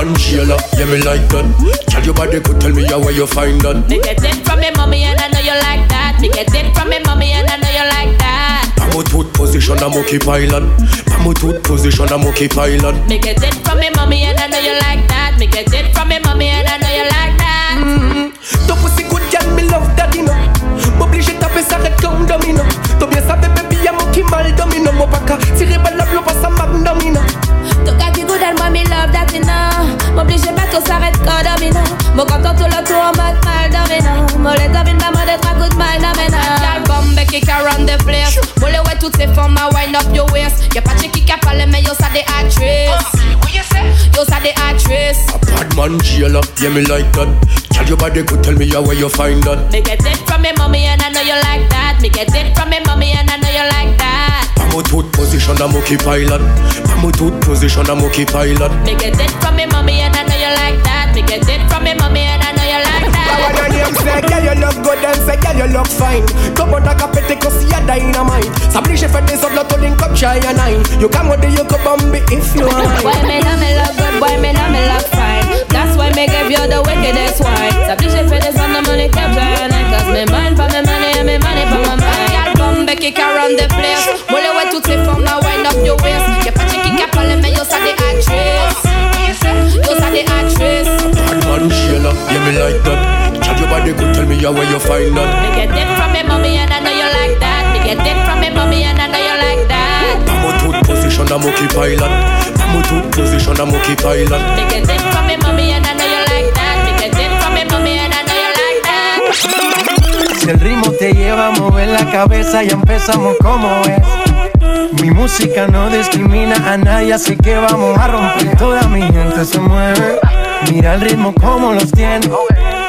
A Sheila, yeah me like that. Tell your body could tell me how where you find that. Me get it from me mommy and I know you like that. Me get it from me mommy and I know you like that. Pamo tooth position, I'm okay pilot. Pamo tooth position, I'm okay pilot. Me get it from me mommy and I know you like that. Me get it from me mommy and I know you like that. Mm-hmm. Ton pussy good girl, me love that daddy no. M'oblige taper red comme domino. T'as bien ça bébé, y'a mon qui mal domino. Mon baka, tirer balle la blow, ça domino. Mon content tout le tour en mode mal domino. Mollet domine ma mode trois coups de mal domino. Gal bombe qui can run the place. Mollet ouais toutes ces formes à wind up your waist. Y'a pas de qui cap parler mais yo ça des actrices. Yo ça des actrices. A bad man Sheila, yeah me like that. Tell your body could tell me how where you find that. Me get it from me mommy and I know you like that. Me get it from me mommy and I know you like that. Pamo tooth position, I'm okay pilot. Pamo tooth position, I'm okay pilot. Me get it from me mommy and say, girl you look good and say, girl you look fine. Come on, like a petty cause you're dynamite. S'oblige fait des autres, l'autre link up shy and nine. You come with the you come bomb if you want. Boy, me know me look good, boy, me know me look fine. That's why me give you the wickedest wine. S'oblige fait des autres, the money kept shy and nine. Cause me mind for me money and me money for my mind. Girl, bombe qui can run the place. Molle ouais toutes ces formes, now wind up your waist. Y'a pas de qui cap parler, mais yo ça des actrices. Yo ça des actrices. Bad man Sheila, yeah me like that. Body could tell me how where you find that. Me get it from me mommy and I know you like that. Me get it from me mommy and I know you like that. Pamo tooth position, I'm okay pilot. Pamo tooth position, I'm okay pilot. Me get it from me mommy and I know you like that. Me get it from me mommy and I know you like that. Si el ritmo te lleva a mover la cabeza, ya empezamos como es. Mi música no discrimina a nadie, así que vamos a romper. Toda mi gente se mueve. Mira el ritmo como los tiene.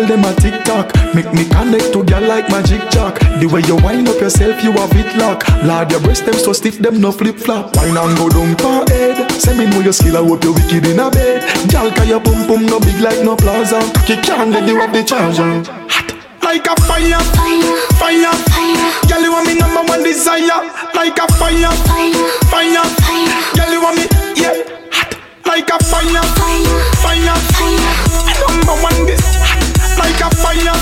When the gal dem a tick tock Make me connect to gal like magic jack The way you wind up yourself you have it lock Lord your breast them so stiff them no flip flop Wine and go down for head. Say me know your skill I hope you wicked in a bed. Gal cause your pum pum no big like no plaza. You can't get you up the charger. Hot like a fire, fire, fire. Girl, you want me number one desire, like a fire, fire, fire. Girl, you want me, yeah, hot like a fire, fire, fire, fire. Number one like a fire.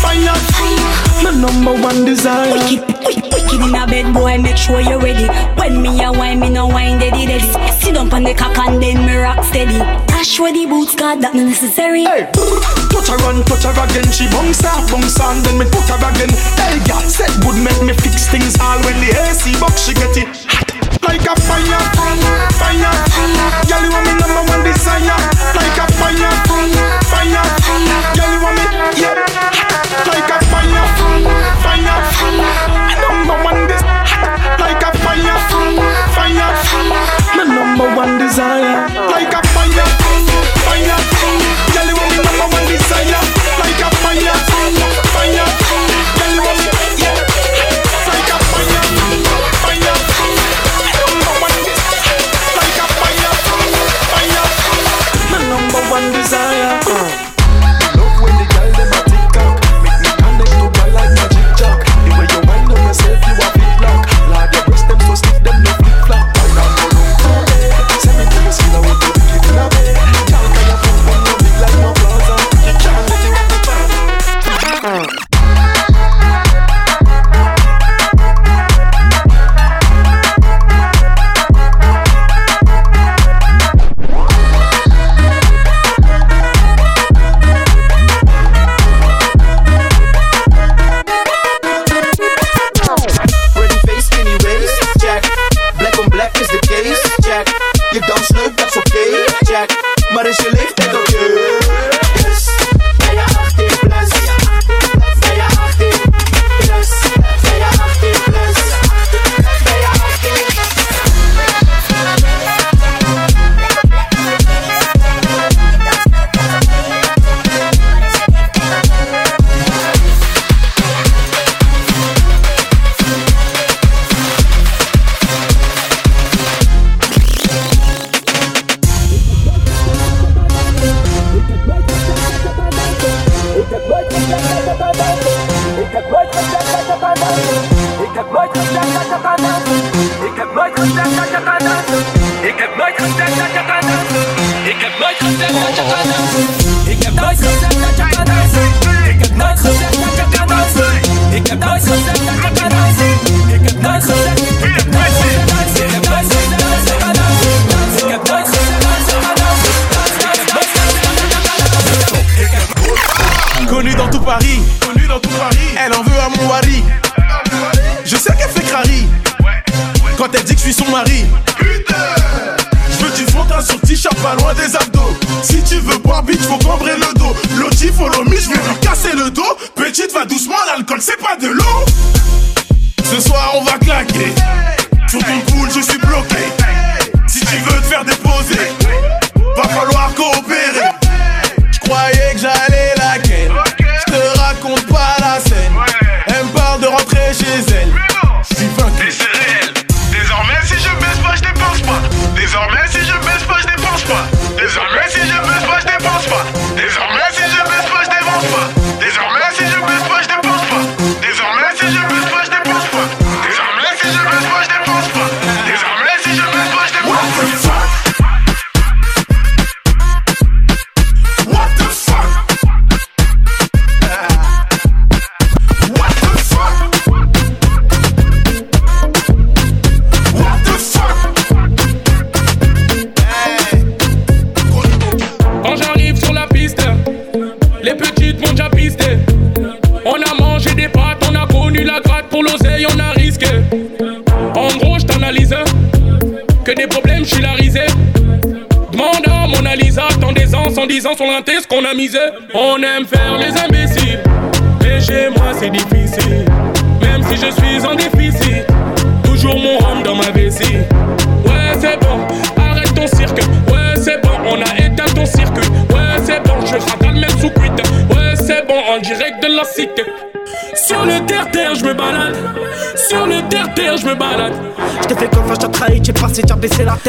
Fire. fire. My number one desire. Wicked, wicked, wicked in a bed, boy. Make sure you're ready. When me a wine, me no wine, daddy, daddy. Sit down on the cock and then me rock steady. Ash where the boots, got that necessary. Hey, touch her on, touch her again. She bounce off, bounce on, then me put her again. Hey, girl, said would make me fix things all when the AC box she get it hot like a fire, fire, fire. Girl, you want my number one desire, like a fire, fire, fire, fire. Yeah, like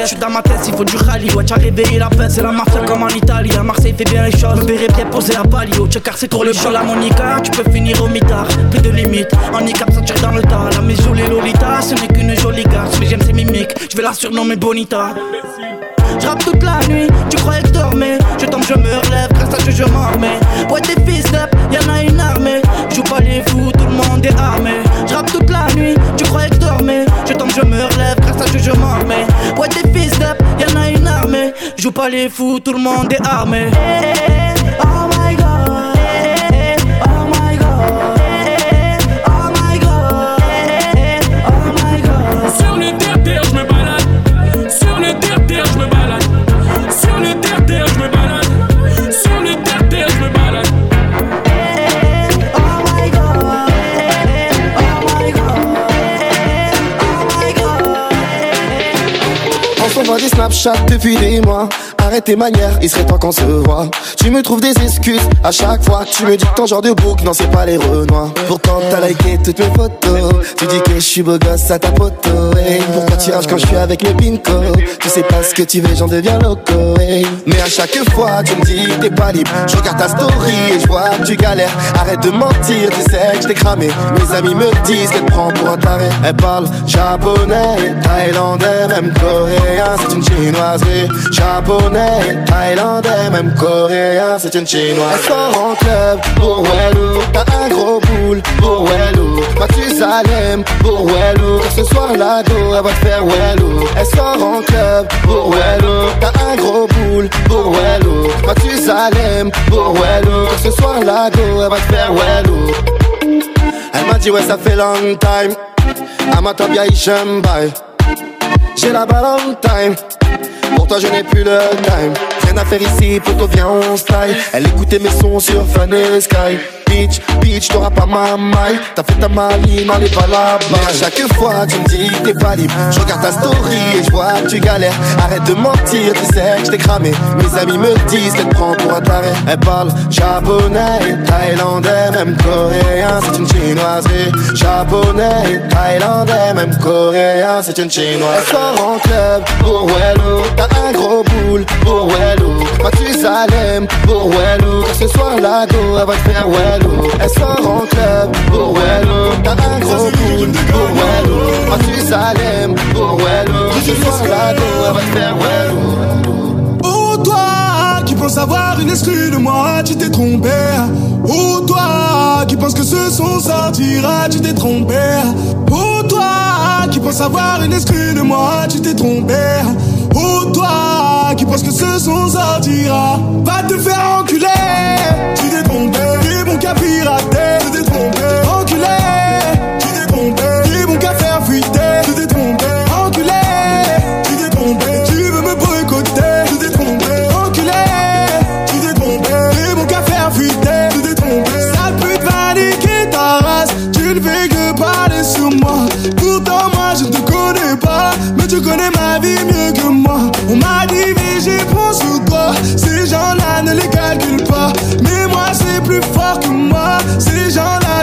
Je suis dans ma tête, il faut du rallye. Ouais, t'as réveillé la paix, c'est la mafia comme en Italie. À Marseille, fait bien les choses. Me verrais bien poser la palio. Car c'est pour le show. La Monica, tu peux finir au mitard. Plus de limites, handicap, ça tire dans le tas. La maison, les Lolita, ce n'est qu'une jolie garce. Mais j'aime ses mimiques, je vais la surnommer Bonita. J'rappe toute la nuit, tu croyais que je dormais Je tombe, je me relève, grâce à Dieu je m'en remets Ouais t'es fils d'up, y'en a une armée Joue pas les Pas les fous, tout le monde est armé. Oh On s'envoie des Snapchat depuis des mois. Arrête tes manières, il serait temps qu'on se voit. Tu me trouves des excuses à chaque fois. Tu me dis que ton genre de bouc, non, c'est pas les renois. Pourtant, t'as liké toutes mes photos. Tu dis que je suis beau gosse à ta photo. Hey, pourquoi tu rages quand je suis avec mes pinko? Tu sais pas ce que tu veux, j'en deviens loco. hey. Mais à chaque fois, tu me dis t'es pas libre. Je regarde ta story et je vois que tu galères. Arrête de mentir, tu sais que je t'ai cramé. Mes amis me disent qu'elle prend pour un taré. Elle parle japonais, thaïlandais, même coréen. C'est une chinoiserie. Japonais, thaïlandais, même coréen. C'est une chinoise. Elle sort en club pour Wellou. T'as un gros boule pour Wellou. Mathusalem pour Wellou. Ce soir, la go, elle va te faire Wellou. Elle sort en club pour Wellou. T'as un gros boule pour Wellou. Mathusalem pour Wellou. Ce soir, la go, elle va te faire Wellou. Elle m'a dit ouais ça fait long time Ama top ya bye J'ai la balle on time. Pour toi je n'ai plus le time faire ici poto viens on style. Elle écoutait mes sons sur et Sky. Bitch, bitch, t'auras pas ma maille. T'as fait ta maline, n'allez pas là-bas. Chaque fois tu me dis que t'es pas libre. Je regarde ta story et je vois que tu galères. Arrête de mentir, tu sais que je cramé. Mes amis me disent qu'elle prend pour un taré. Elle parle japonais, thaïlandais, même coréen C'est une chinoiserie. Japonais, thaïlandais, même coréen C'est une chinoise Elle sort en club pour Wello T'as un gros boule pour Wello Mathusalem pour Wello Ce soir la go, elle va te faire Wello Elle sort en club. Pour Wello T'as un gros boule pour Wello Mathusalem pour Wello Ce soir la go, elle va te faire Wello Oh toi qui penses avoir une exclue de moi, tu t'es trompé. Oh toi qui penses que ce son sortira, tu t'es trompé. Oh toi qui penses avoir une exclue de moi, tu t'es trompé. Oh toi qui penses que ce son sortira, va te faire enculer. Tu t'es trompé, t'es tu t'es trompé. Enculé, tu t'es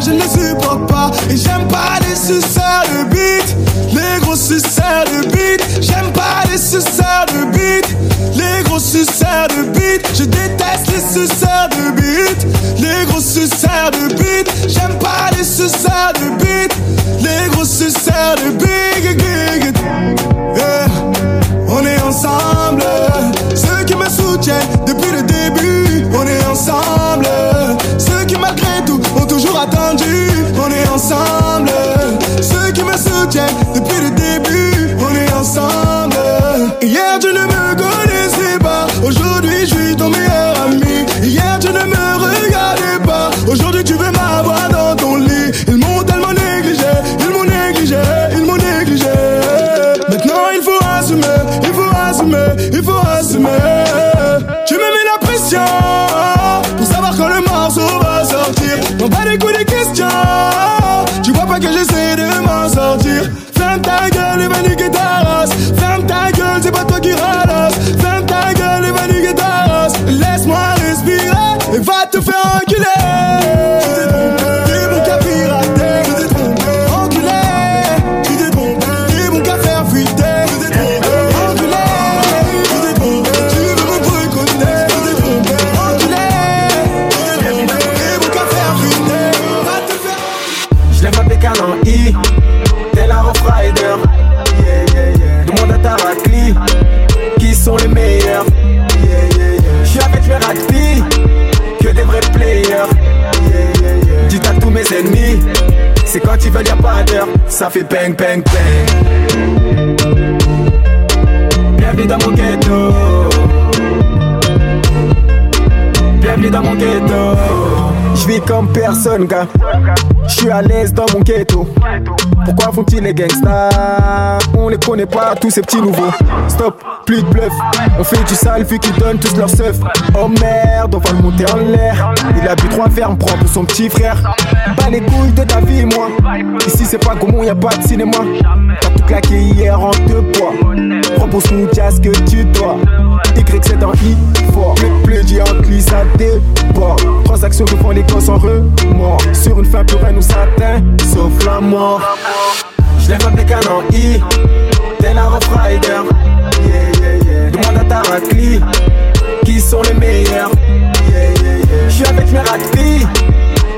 je ne les supporte pas. Et j'aime pas les suceurs de beat, les gros suceurs de beat. J'aime pas les suceurs de beat, les gros suceurs de beat. Je déteste les suceurs de beat, les gros suceurs de beat. J'aime pas les suceurs de beat, les gros suceurs de beat. Yeah. On est ensemble, ceux qui me soutiennent depuis le début. On est ensemble, ensemble, ceux qui me soutiennent depuis le début. On est ensemble. Ta gueule et va niquer ta race. Ferme ta gueule, c'est pas toi qui ralasse. C'est quand ils veulent, y a pas d'heure, ça fait bang, bang, bang. Bienvenue dans mon ghetto. Bienvenue dans mon ghetto. Je vis comme personne, gars. Je suis à l'aise dans mon ghetto. Pourquoi font-ils les gangsters? On les connaît pas, tous ces petits nouveaux. Stop, plus de bluff. On fait du sale vu qu'ils donnent tous leur seuf. Oh merde, on va le monter en l'air. Il a bu trois fermes, prend pour son petit frère. Pas les couilles de ta vie, moi. Ici, c'est pas comment y a pas de cinéma. T'as tout claqué hier en deux poids. Prends pour son ce que tu dois. Y c'est dans I fort. Plus, plus cli, ça déborde. Transactions que font les gosses en remords. Sur une fin plus rien sauf la mort. Je lève un bécane en I, t'es la Rough Rider. Yeah, yeah. Demande à ta qui sont les meilleurs. Je suis avec mes raclis,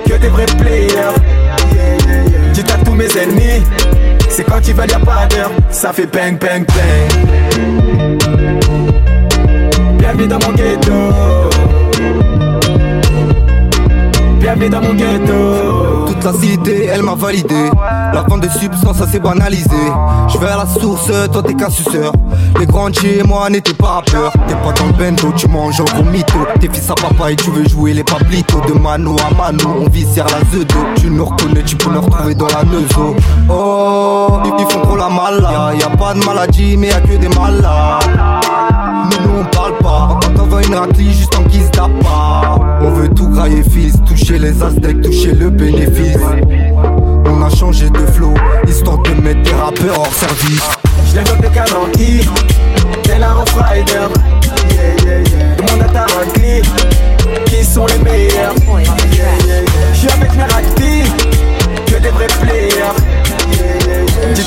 que des vrais players. Dites à tous mes ennemis, c'est quand ils veulent y'a pas d'heure. Ça fait bang, bang, bang. Bienvenue dans mon ghetto. Bienvenue dans mon ghetto. Toute la cité, elle m'a validé. La vente de substances, ça s'est banalisé. Je vais à la source, toi t'es qu'un suceur. Les grands chez moi n'étaient pas rappeurs. T'es pas dans le bento, tu manges au mytho. T'es fils à papa et tu veux jouer les pablitos. De mano à mano, on sur la zedo. Tu nous reconnais, tu peux nous retrouver dans la neuzo. Oh, ils font trop la mala. Y a pas de maladie, mais y a que des malades. Quand on veut une raclie juste en guise d'appart. On veut tout grailler fils, toucher les aztecs, toucher le bénéfice. On a changé de flow, histoire de mettre des rappeurs hors service. Je lève le bécane en I, t'es la Rough Rider. Yeah, yeah, yeah. Demande à ta raclie, qui sont les meilleurs. Je suis avec mes raclis, que des vrais players.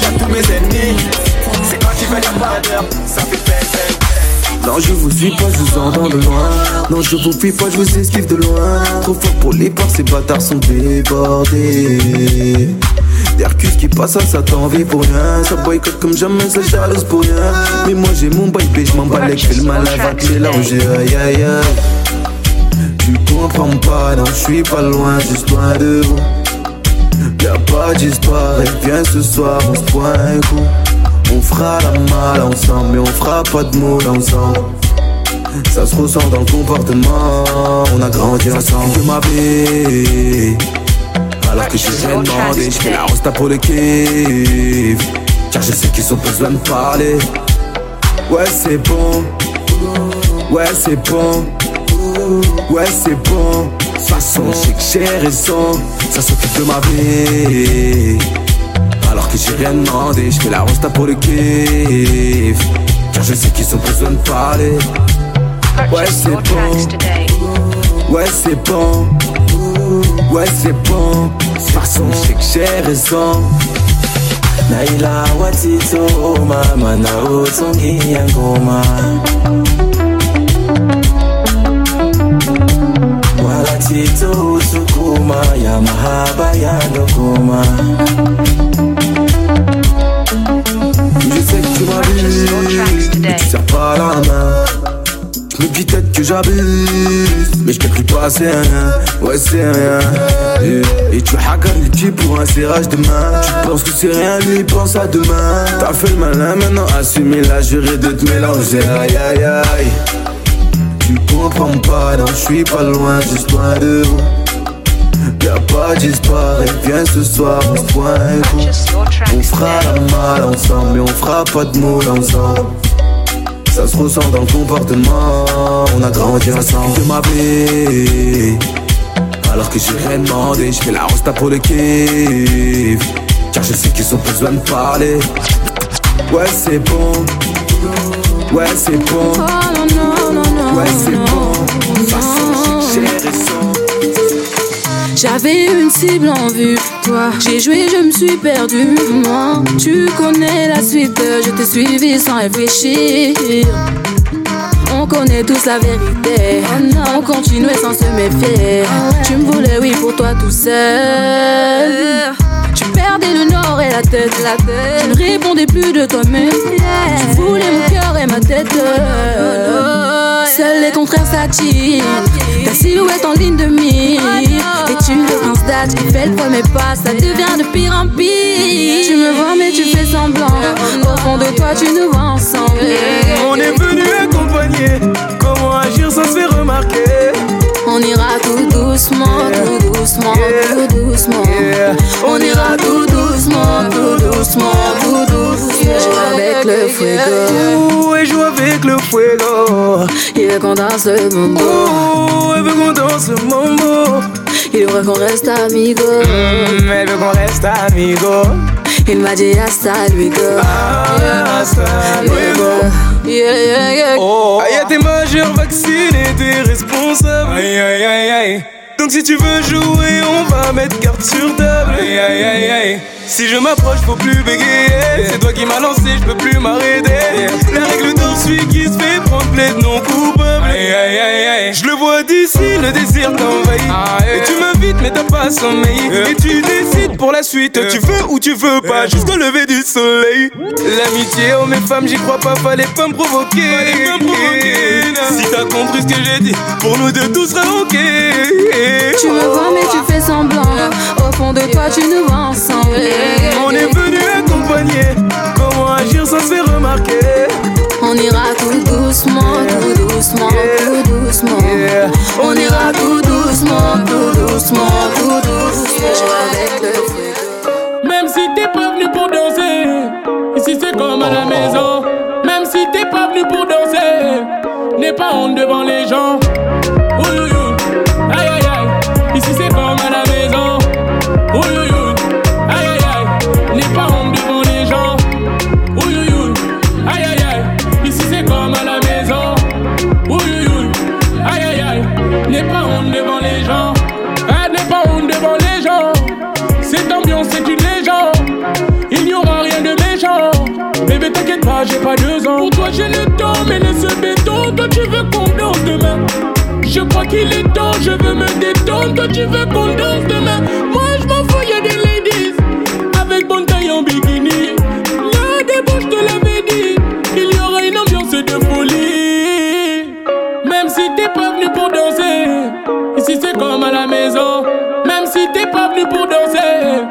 À tous mes ennemis, c'est quand ils veulent pas d'heure. Ça fait bang. Non je vous suis pas, je vous entends de loin Non je vous fuis pas, je vous esquive de loin. Trop fort pour les porcs, ces bâtards sont débordés. D'Hercus qui passe à ça t'envie pour rien. Ça boycotte comme jamais, ça jalouse pour rien. Mais moi j'ai mon bail, je m'en bats les que le mal va te mélanger Aïe aïe aïe. Tu comprends pas, non je suis pas loin, juste loin de vous. Y'a pas d'histoire, et viens ce soir, on se prend un coup on fera la malle ensemble, mais on fera pas de moule ensemble. Ça se ressent dans le comportement, on a grandi ensemble. Je m'habille, alors que je suis demandé, je fais la rosta pour le kiff. Car je sais qu'ils ont besoin de parler. Ouais, c'est bon, ouais, c'est bon, ouais, c'est bon. De toute façon, je sais que j'ai raison, ça s'occupe de ma vie. Que j'ai rien demandé, je fais la rosta pour le kiff. Car je sais qu'ils ont besoin de parler. Ouais c'est bon. Ouais c'est bon. Ouais c'est bon. De toute façon je sais que j'ai raison. Naila watito mama na utongi ya ngoma Wala tito usukuma ya mahaba ya ndokuma Je sais que tu serres pas la main. Je me dis peut-être que j'abuse Mais je calcule pas c'est rien Ouais c'est rien Et, tu hackers les types pour un serrage de main. Tu penses que c'est rien lui pense à demain. T'as fait le malin maintenant assumer la jurée de te mélanger. Aïe aïe aïe. Tu comprends pas non je suis pas loin juste loin de vous Y'a pas et viens ce soir on se un coup. On fera la malle ensemble mais on fera pas de moule ensemble. Ça se ressent dans le comportement On a grandi ensemble. De ma vie Alors que j'ai rien demandé. Je fais la rosta pour le kiff. Car je sais qu'ils ont besoin de parler. Ouais c'est bon. Ouais c'est bon. Ouais c'est bon. De toute façon j'ai raison J'avais une cible en vue, toi. J'ai joué, je me suis perdu. Moi, tu connais la suite. Je t'ai suivi sans réfléchir. On connaît tous la vérité. On continuait sans se méfier. Tu me voulais, oui, pour toi tout seul. Tu perdais le nord et la tête. Tu ne répondais plus de toi-même. Tu voulais mon cœur et ma tête. Seuls les contraires s'attirent. Ta silhouette en ligne de mire. Et tu prince d'âge qui fait le premier pas. Ça devient de pire en pire. Tu me vois, mais tu fais semblant. Au fond de toi, tu nous vois ensemble. On est venu accompagner. Comment agir sans se faire remarquer On ira tout doucement, tout doucement, tout doucement. On ira tout doucement, tout doucement, tout doucement. Avec le fuego. Et joue avec le fuego. Il veut qu'on danse le mambo. Oh, elle veut qu'on danse le mambo. Il veut qu'on reste amigos. Mm, elle veut qu'on reste amigos. Il m'a dit hasta luego. Ah, hasta luego. Yeah, yeah, yeah. Oh. Aïe, t'es majeur, vacciné, t'es responsable. Aïe, aïe, aïe, aïe. Donc si tu veux jouer, on va mettre carte sur table. Aïe, aïe, aïe, aïe. Si je m'approche, faut plus bégayer. C'est toi qui m'as lancé, je peux plus m'arrêter. La règle d'or, celui qui se fait prendre plaide non coupable. Aïe, aïe, aïe, aïe. Je le vois d'ici, le désir t'envahit. Et tu m'invites, mais t'as pas sommeil. Et tu décides pour la suite. Tu veux ou tu veux pas, jusqu'au lever du soleil. L'amitié, oh mes femmes, j'y crois pas, fallait pas me provoquer. Si t'as compris ce que j'ai dit, pour nous deux, tout sera ok. Tu me vois, mais tu fais semblant. Au fond de toi, tu nous vois ensemble. On est venu accompagner. Comment agir sans se faire remarquer? On ira tout doucement, tout doucement, tout doucement. On ira tout doucement, tout doucement, tout doucement. Avec le fuego. Même si t'es pas venu pour danser, ici c'est comme à la maison. Même si t'es pas venu pour danser, n'aie pas honte devant les gens. Pour toi, j'ai le temps, mais laisse ce béton. Toi, tu veux qu'on danse demain. Je crois qu'il est temps, je veux me détendre. Toi, tu veux qu'on danse demain. Moi, je m'en fous, y'a des ladies. Avec bonne taille en bikini. La débauche, te l'avais dit. Il y aura une ambiance de folie. Même si t'es pas venu pour danser. Ici, c'est comme à la maison. Même si t'es pas venu pour danser.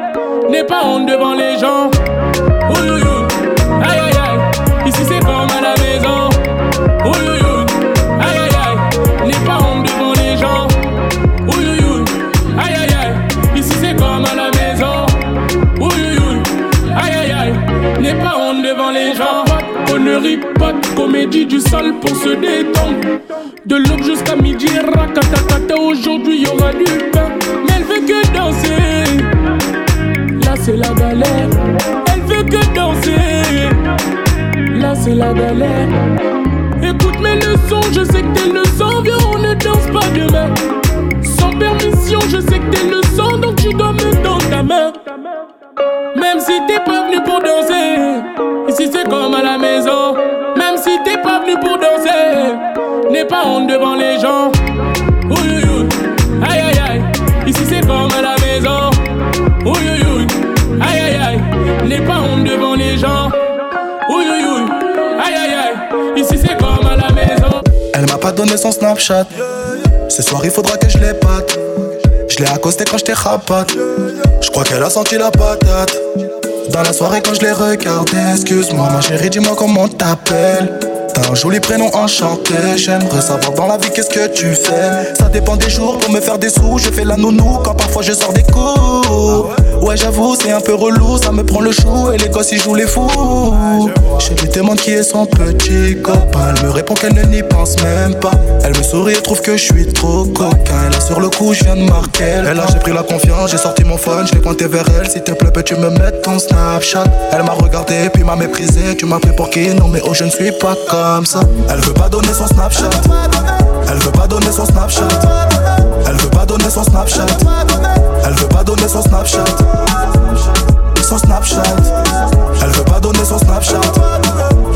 N'aie pas honte devant les Pas de comédie, du sale pour se détendre. De l'aube jusqu'à midi, rakatakata, aujourd'hui y aura du pain. Mais elle veut que danser. Là c'est la galère. Elle veut que danser. Là c'est la galère. Écoute mes leçons, je sais que tes leçons. Viens, on ne danse pas demain. Sans permission, je sais que tes leçons, donc tu dois me donner ta main. Même si t'es pas venu pour danser, ici c'est comme à la maison. Même si t'es pas venu pour danser, n'aie pas honte devant les gens. Ouh. Aïe aïe aïe, ici c'est comme à la maison. Ouh. Aïe aïe aïe, n'aie pas honte devant les gens. Ouh. Aïe aïe aïe, ici c'est comme à la maison. Elle m'a pas donné son Snapchat. Ce soir, il faudra que je l'épate. Je l'ai accosté quand je t'ai rapatte. Je crois qu'elle a senti la patate. Dans la soirée, quand je l'ai regardée, excuse-moi, ma chérie, dis-moi comment t'appelles. T'as un joli prénom enchanté. J'aimerais savoir dans la vie qu'est-ce que tu fais? Ça dépend des jours pour me faire des sous. Je fais la nounou quand parfois je sors des coups. Ouais, j'avoue, c'est un peu relou. Ça me prend le chou et les gosses ils jouent les fous. Je lui demande qui est son petit copain. Elle me répond qu'elle ne n'y pense même pas. Elle me sourit et trouve que je suis trop coquin. Là, sur le coup, je viens de marquer. Et là, j'ai pris la confiance, j'ai sorti mon phone, je l'ai pointé vers elle. S'il te plaît, peux-tu me mettre ton Snapchat? Elle m'a regardé, puis m'a méprisé. Tu m'as pris pour qui? Non, mais oh, je ne suis pas comme ça. Elle veut pas donner son Snapchat. Elle veut pas donner son Snapchat. Elle veut pas donner son Snapchat. Elle veut pas donner son Snapchat. Son Snapchat. Elle veut pas donner son Snapchat.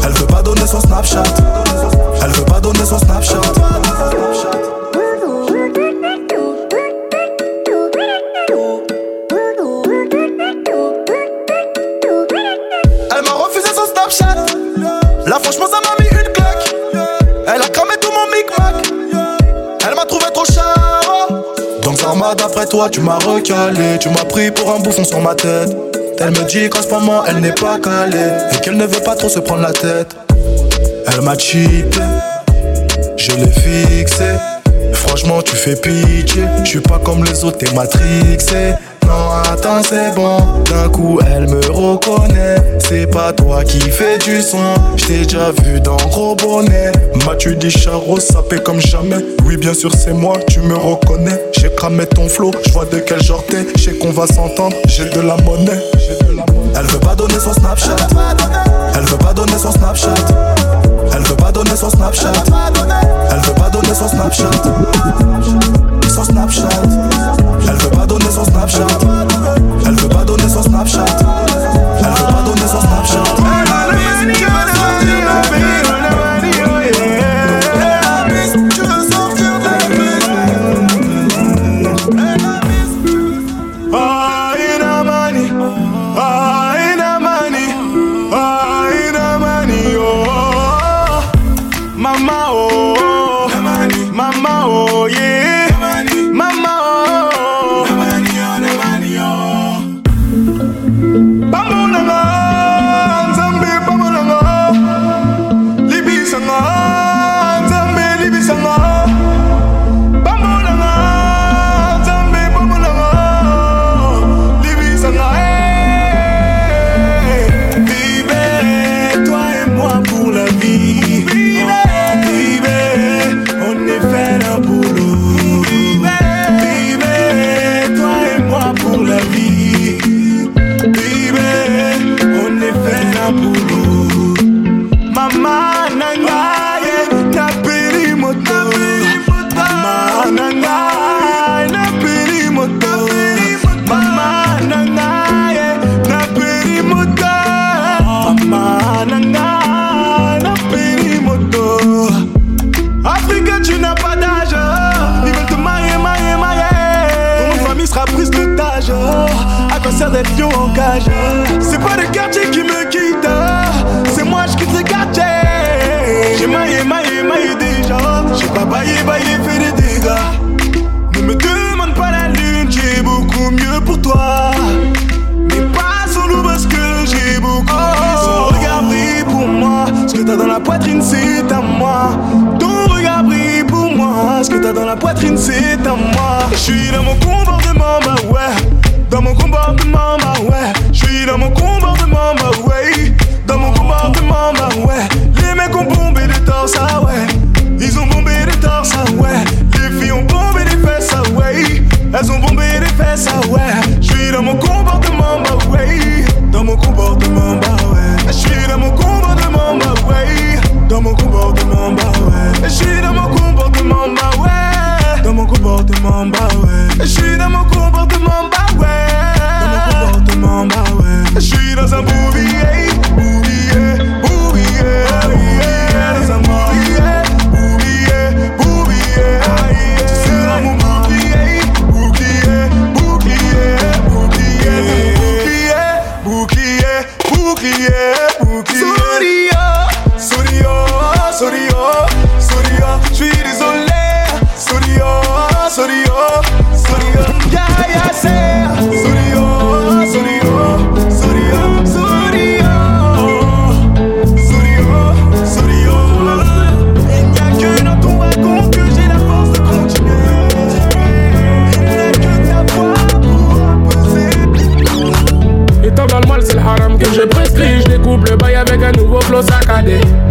Elle veut pas donner son Snapchat. Elle veut pas donner son Snapchat. Elle m'a refusé son Snapchat. Là, franchement, charo. Donc, Sarma, d'après toi, tu m'as recalé. Tu m'as pris pour un bouffon sur ma tête. Elle me dit qu'en ce moment, elle n'est pas calée. Et qu'elle ne veut pas trop se prendre la tête. Elle m'a cheaté. Je l'ai fixé. franchement tu fais pitié. Je suis pas comme les autres, t'es matrixé. Non, attends, c'est bon. D'un coup, elle me reconnaît. C'est pas toi qui fais du son. J't'ai déjà vu dans gros bonnet. M'as-tu dit charo, sapé comme jamais? Oui, bien sûr, c'est moi, tu me reconnais. J'ai cramé ton flow, j'vois de quel genre t'es. J'sais qu'on va s'entendre, j'ai de la monnaie. Elle veut pas donner son Snapchat. Elle veut pas donner son Snapchat. Elle veut pas donner son Snapchat. Elle veut pas donner son Snapchat. Son Snapchat. Elle veut pas donner son Snapchat. T'as dans la poitrine, c'est à moi. Ton regard brille pour moi. Ce que t'as dans la poitrine, c'est à moi. Je suis dans mon comportement, bah ouais. Dans mon comportement, bah ouais. Je suis dans mon comportement, bah ouais. Dans mon comportement, bah ouais. Les mecs ont bombé des torses, ah ouais. Ils ont bombé des torses, ah ouais. Les filles ont bombé des fesses, ah ouais. Elles ont bombé des fesses, ah ouais. Je suis dans mon comportement, bah ouais. Dans mon comportement, bah ouais. Je suis dans mon comportement, bah ouais. Dans mon comportement, bah ouais. Je suis dans mon comportement, bah ouais. Dans mon comportement, bah ouais. Je suis dans mon comportement, bah ouais. Dans mon comportement, bah ouais. Je suis dans un bouvier, bouvier,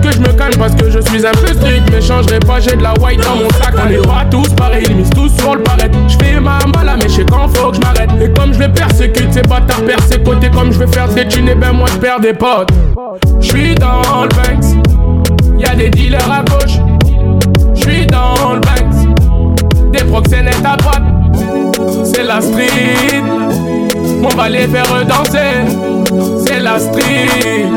Que je me calme parce que je suis un peu strict. Mais changerai pas, j'ai de la white dans mon sac. On est pas tous pareils, ils misent tous sur le paret. Je fais ma mala, mais je sais quand faut que je m'arrête. Et comme je les persécute, ces bâtards persécutés. Comme je vais faire des thunes, et ben moi je perds des potes. Je suis dans le Banks, y'a des dealers à gauche. Je suis dans le Banks, des proxénètes à droite. C'est la street. On va les faire danser, c'est la street.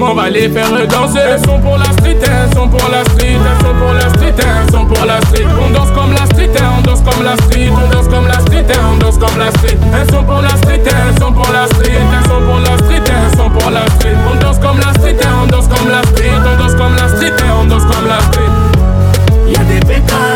On va les faire danser. Elles sont pour la street, elles sont pour la street, elles sont pour la street, elles sont pour la street. On danse comme la street, on danse comme la street, on danse comme la street, on danse comme la street. Elles sont pour la street, elles sont pour la street, elles sont pour la street, elles sont pour la street. On danse comme la street, on danse comme la street, on danse comme la street, on danse comme la street. Des bécanes,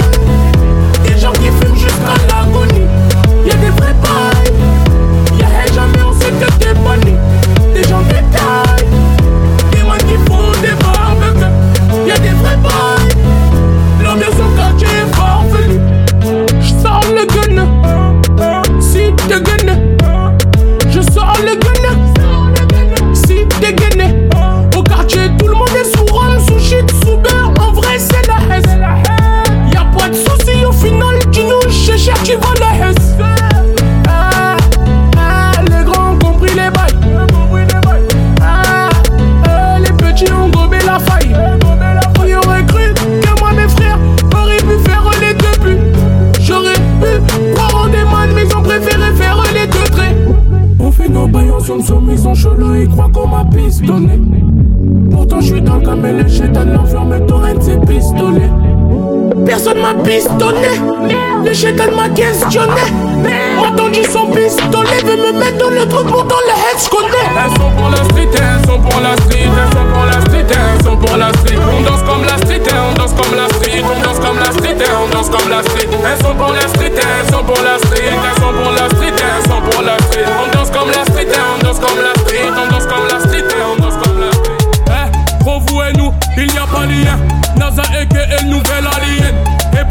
M'a tendu son pistolet, veut me mettre dans le truc, pourtant le head connaît. Elles sont pour la street, elles sont pour la street, elles sont pour la street, elles sont pour la street. On danse comme la street, on danse comme la street, on danse comme la street, on danse comme la street. Elles sont pour la street, elles sont pour la street, elles sont pour la street, elles sont pour la street. On danse comme la street, on danse comme la street, on danse comme la street, on danse comme la street. Eh, vous et nous, il n'y a pas lien. NASA et le nouvel alien.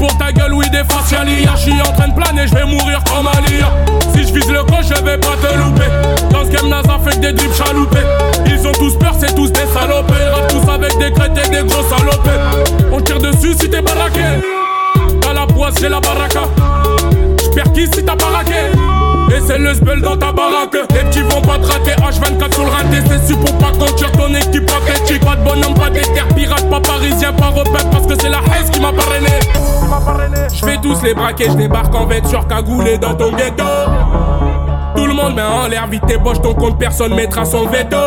Pour ta gueule, oui, des facialia. Je suis en train de planer, je vais mourir comme Alia. Si je vise le coche, je vais pas te louper. Dans ce game, NASA fait que des drips chaloupés. Ils ont tous peur, c'est tous des salopés. Rap tous avec des crêtes et des gros salopés. On tire dessus si t'es baraqué. Dans la poisse, j'ai la baraka. J'perds qui si t'as baraqué? Et c'est le spell dans ta baraque. Les petits vont pas te rater. H24 sur le rinté C'est su pour pas conduire ton équipe pathétique Pas de bonhomme, pas d'éther Pirate, pas parisien, pas repère Parce que c'est la haine qui m'a parrainé. Je vais tous les braquer Je débarque en vêture cagoulé dans ton ghetto. Tout le monde met en l'air Vite tes poches, ton compte Personne mettra son veto.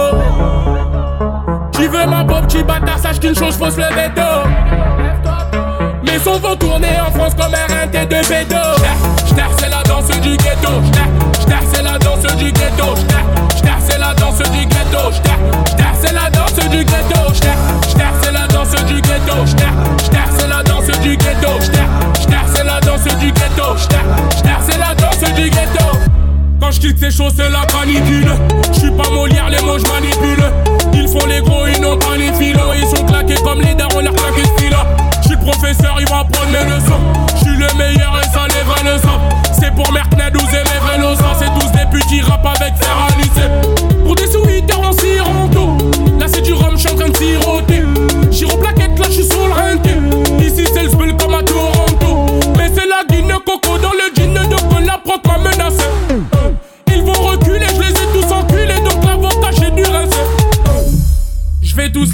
Tu veux ma bob, petit bâtard Sache qu'une chose fausse le veto. Mes sons vont tourner en France comme RNT de bédo J'ter, c'est la danse du ghetto. J'ter, j'ter, c'est la danse du ghetto. J'ter, j'ter, c'est la danse du ghetto. J'ter, j'ter, c'est la danse du ghetto. J'ter, j'ter, c'est la danse du ghetto. J'ter, j'ter, c'est la danse du ghetto. J'ter, j'ter, c'est la danse du ghetto. J'ter, la danse du ghetto. Quand je ces choses, c'est la panidine.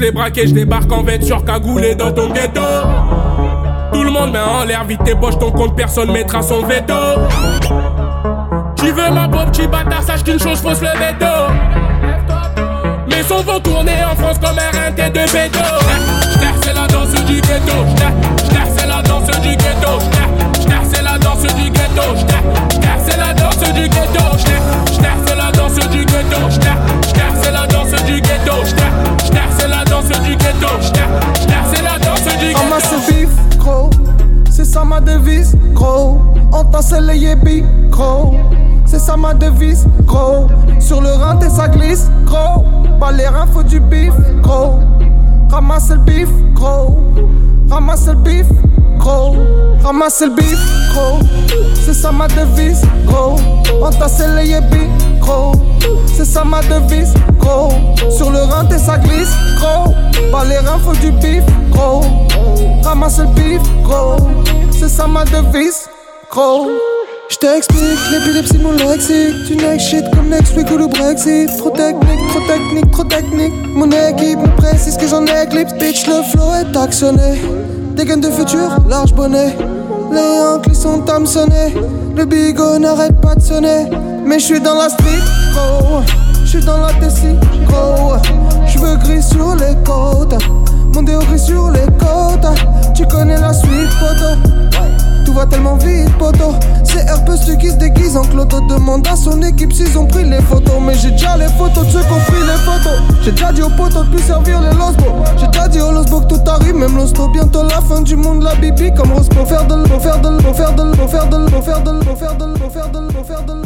Les je débarque en vêture cagoulé dans ton ghetto. Tout le monde met en l'air, vite tes poches, ton compte, personne mettra son veto. Tu veux ma bob, petit bâtard, sache qu'une chose fausse le veto. Mes sons vont tourner en France comme RNT de bédo. J'ter, c'est la danse du ghetto. C'est la danse du ghetto. C'est la danse du ghetto. C'est la danse du ghetto. C'est la danse du ghetto. C'est la danse du. Ramasse gros. C'est ça ma devise, gros. On tasse les yébis, gros. C'est ça ma devise, gros. Sur le rein, t'es ça glisse, gros. Pas les reins, faut du bif, gros. Ramasse le bif, gros. Ramasse le bif, gros. Ramasse le bif, gros. C'est ça ma devise, gros. On tasse les yébis, gros. C'est ça ma devise, gros. Sur le rein, t'es ça glisse, gros. Pas les reins, faut du bif, gros. Ramasse le bif, gros. C'est ça ma devise, gros. J't'explique, l'épilepsie mon lexique. Tu next shit comme next week ou le Brexit. Trop technique, trop technique, trop technique. Mon équipe me précise que j'en éclipse. Bitch le flow est actionné. Des gains de futur, large bonnet. Les ancles sont hameçonnés. Le bigot n'arrête pas de sonner. Mais j'suis dans la street, gros. J'suis dans la Tessie, gros J'veux gris sur les côtes Mon déo gris sur les côtes Tu connais la suite, poto tout va tellement vite, poto. C'est Herpes qui se déguise en cloto. Demande à son équipe s'ils ont pris les photos. Mais j'ai déjà les photos de ceux qui ont pris les photos. J'ai déjà dit au poteau de plus servir les losbo. J'ai déjà dit au losbo que tout arrive, même l'hosto. Bientôt la fin du monde, la bibi comme Rospo. Faire de faire de l', faire de l', faire de l', faire de l', faire de l', faire de l', faire de l', faire de l',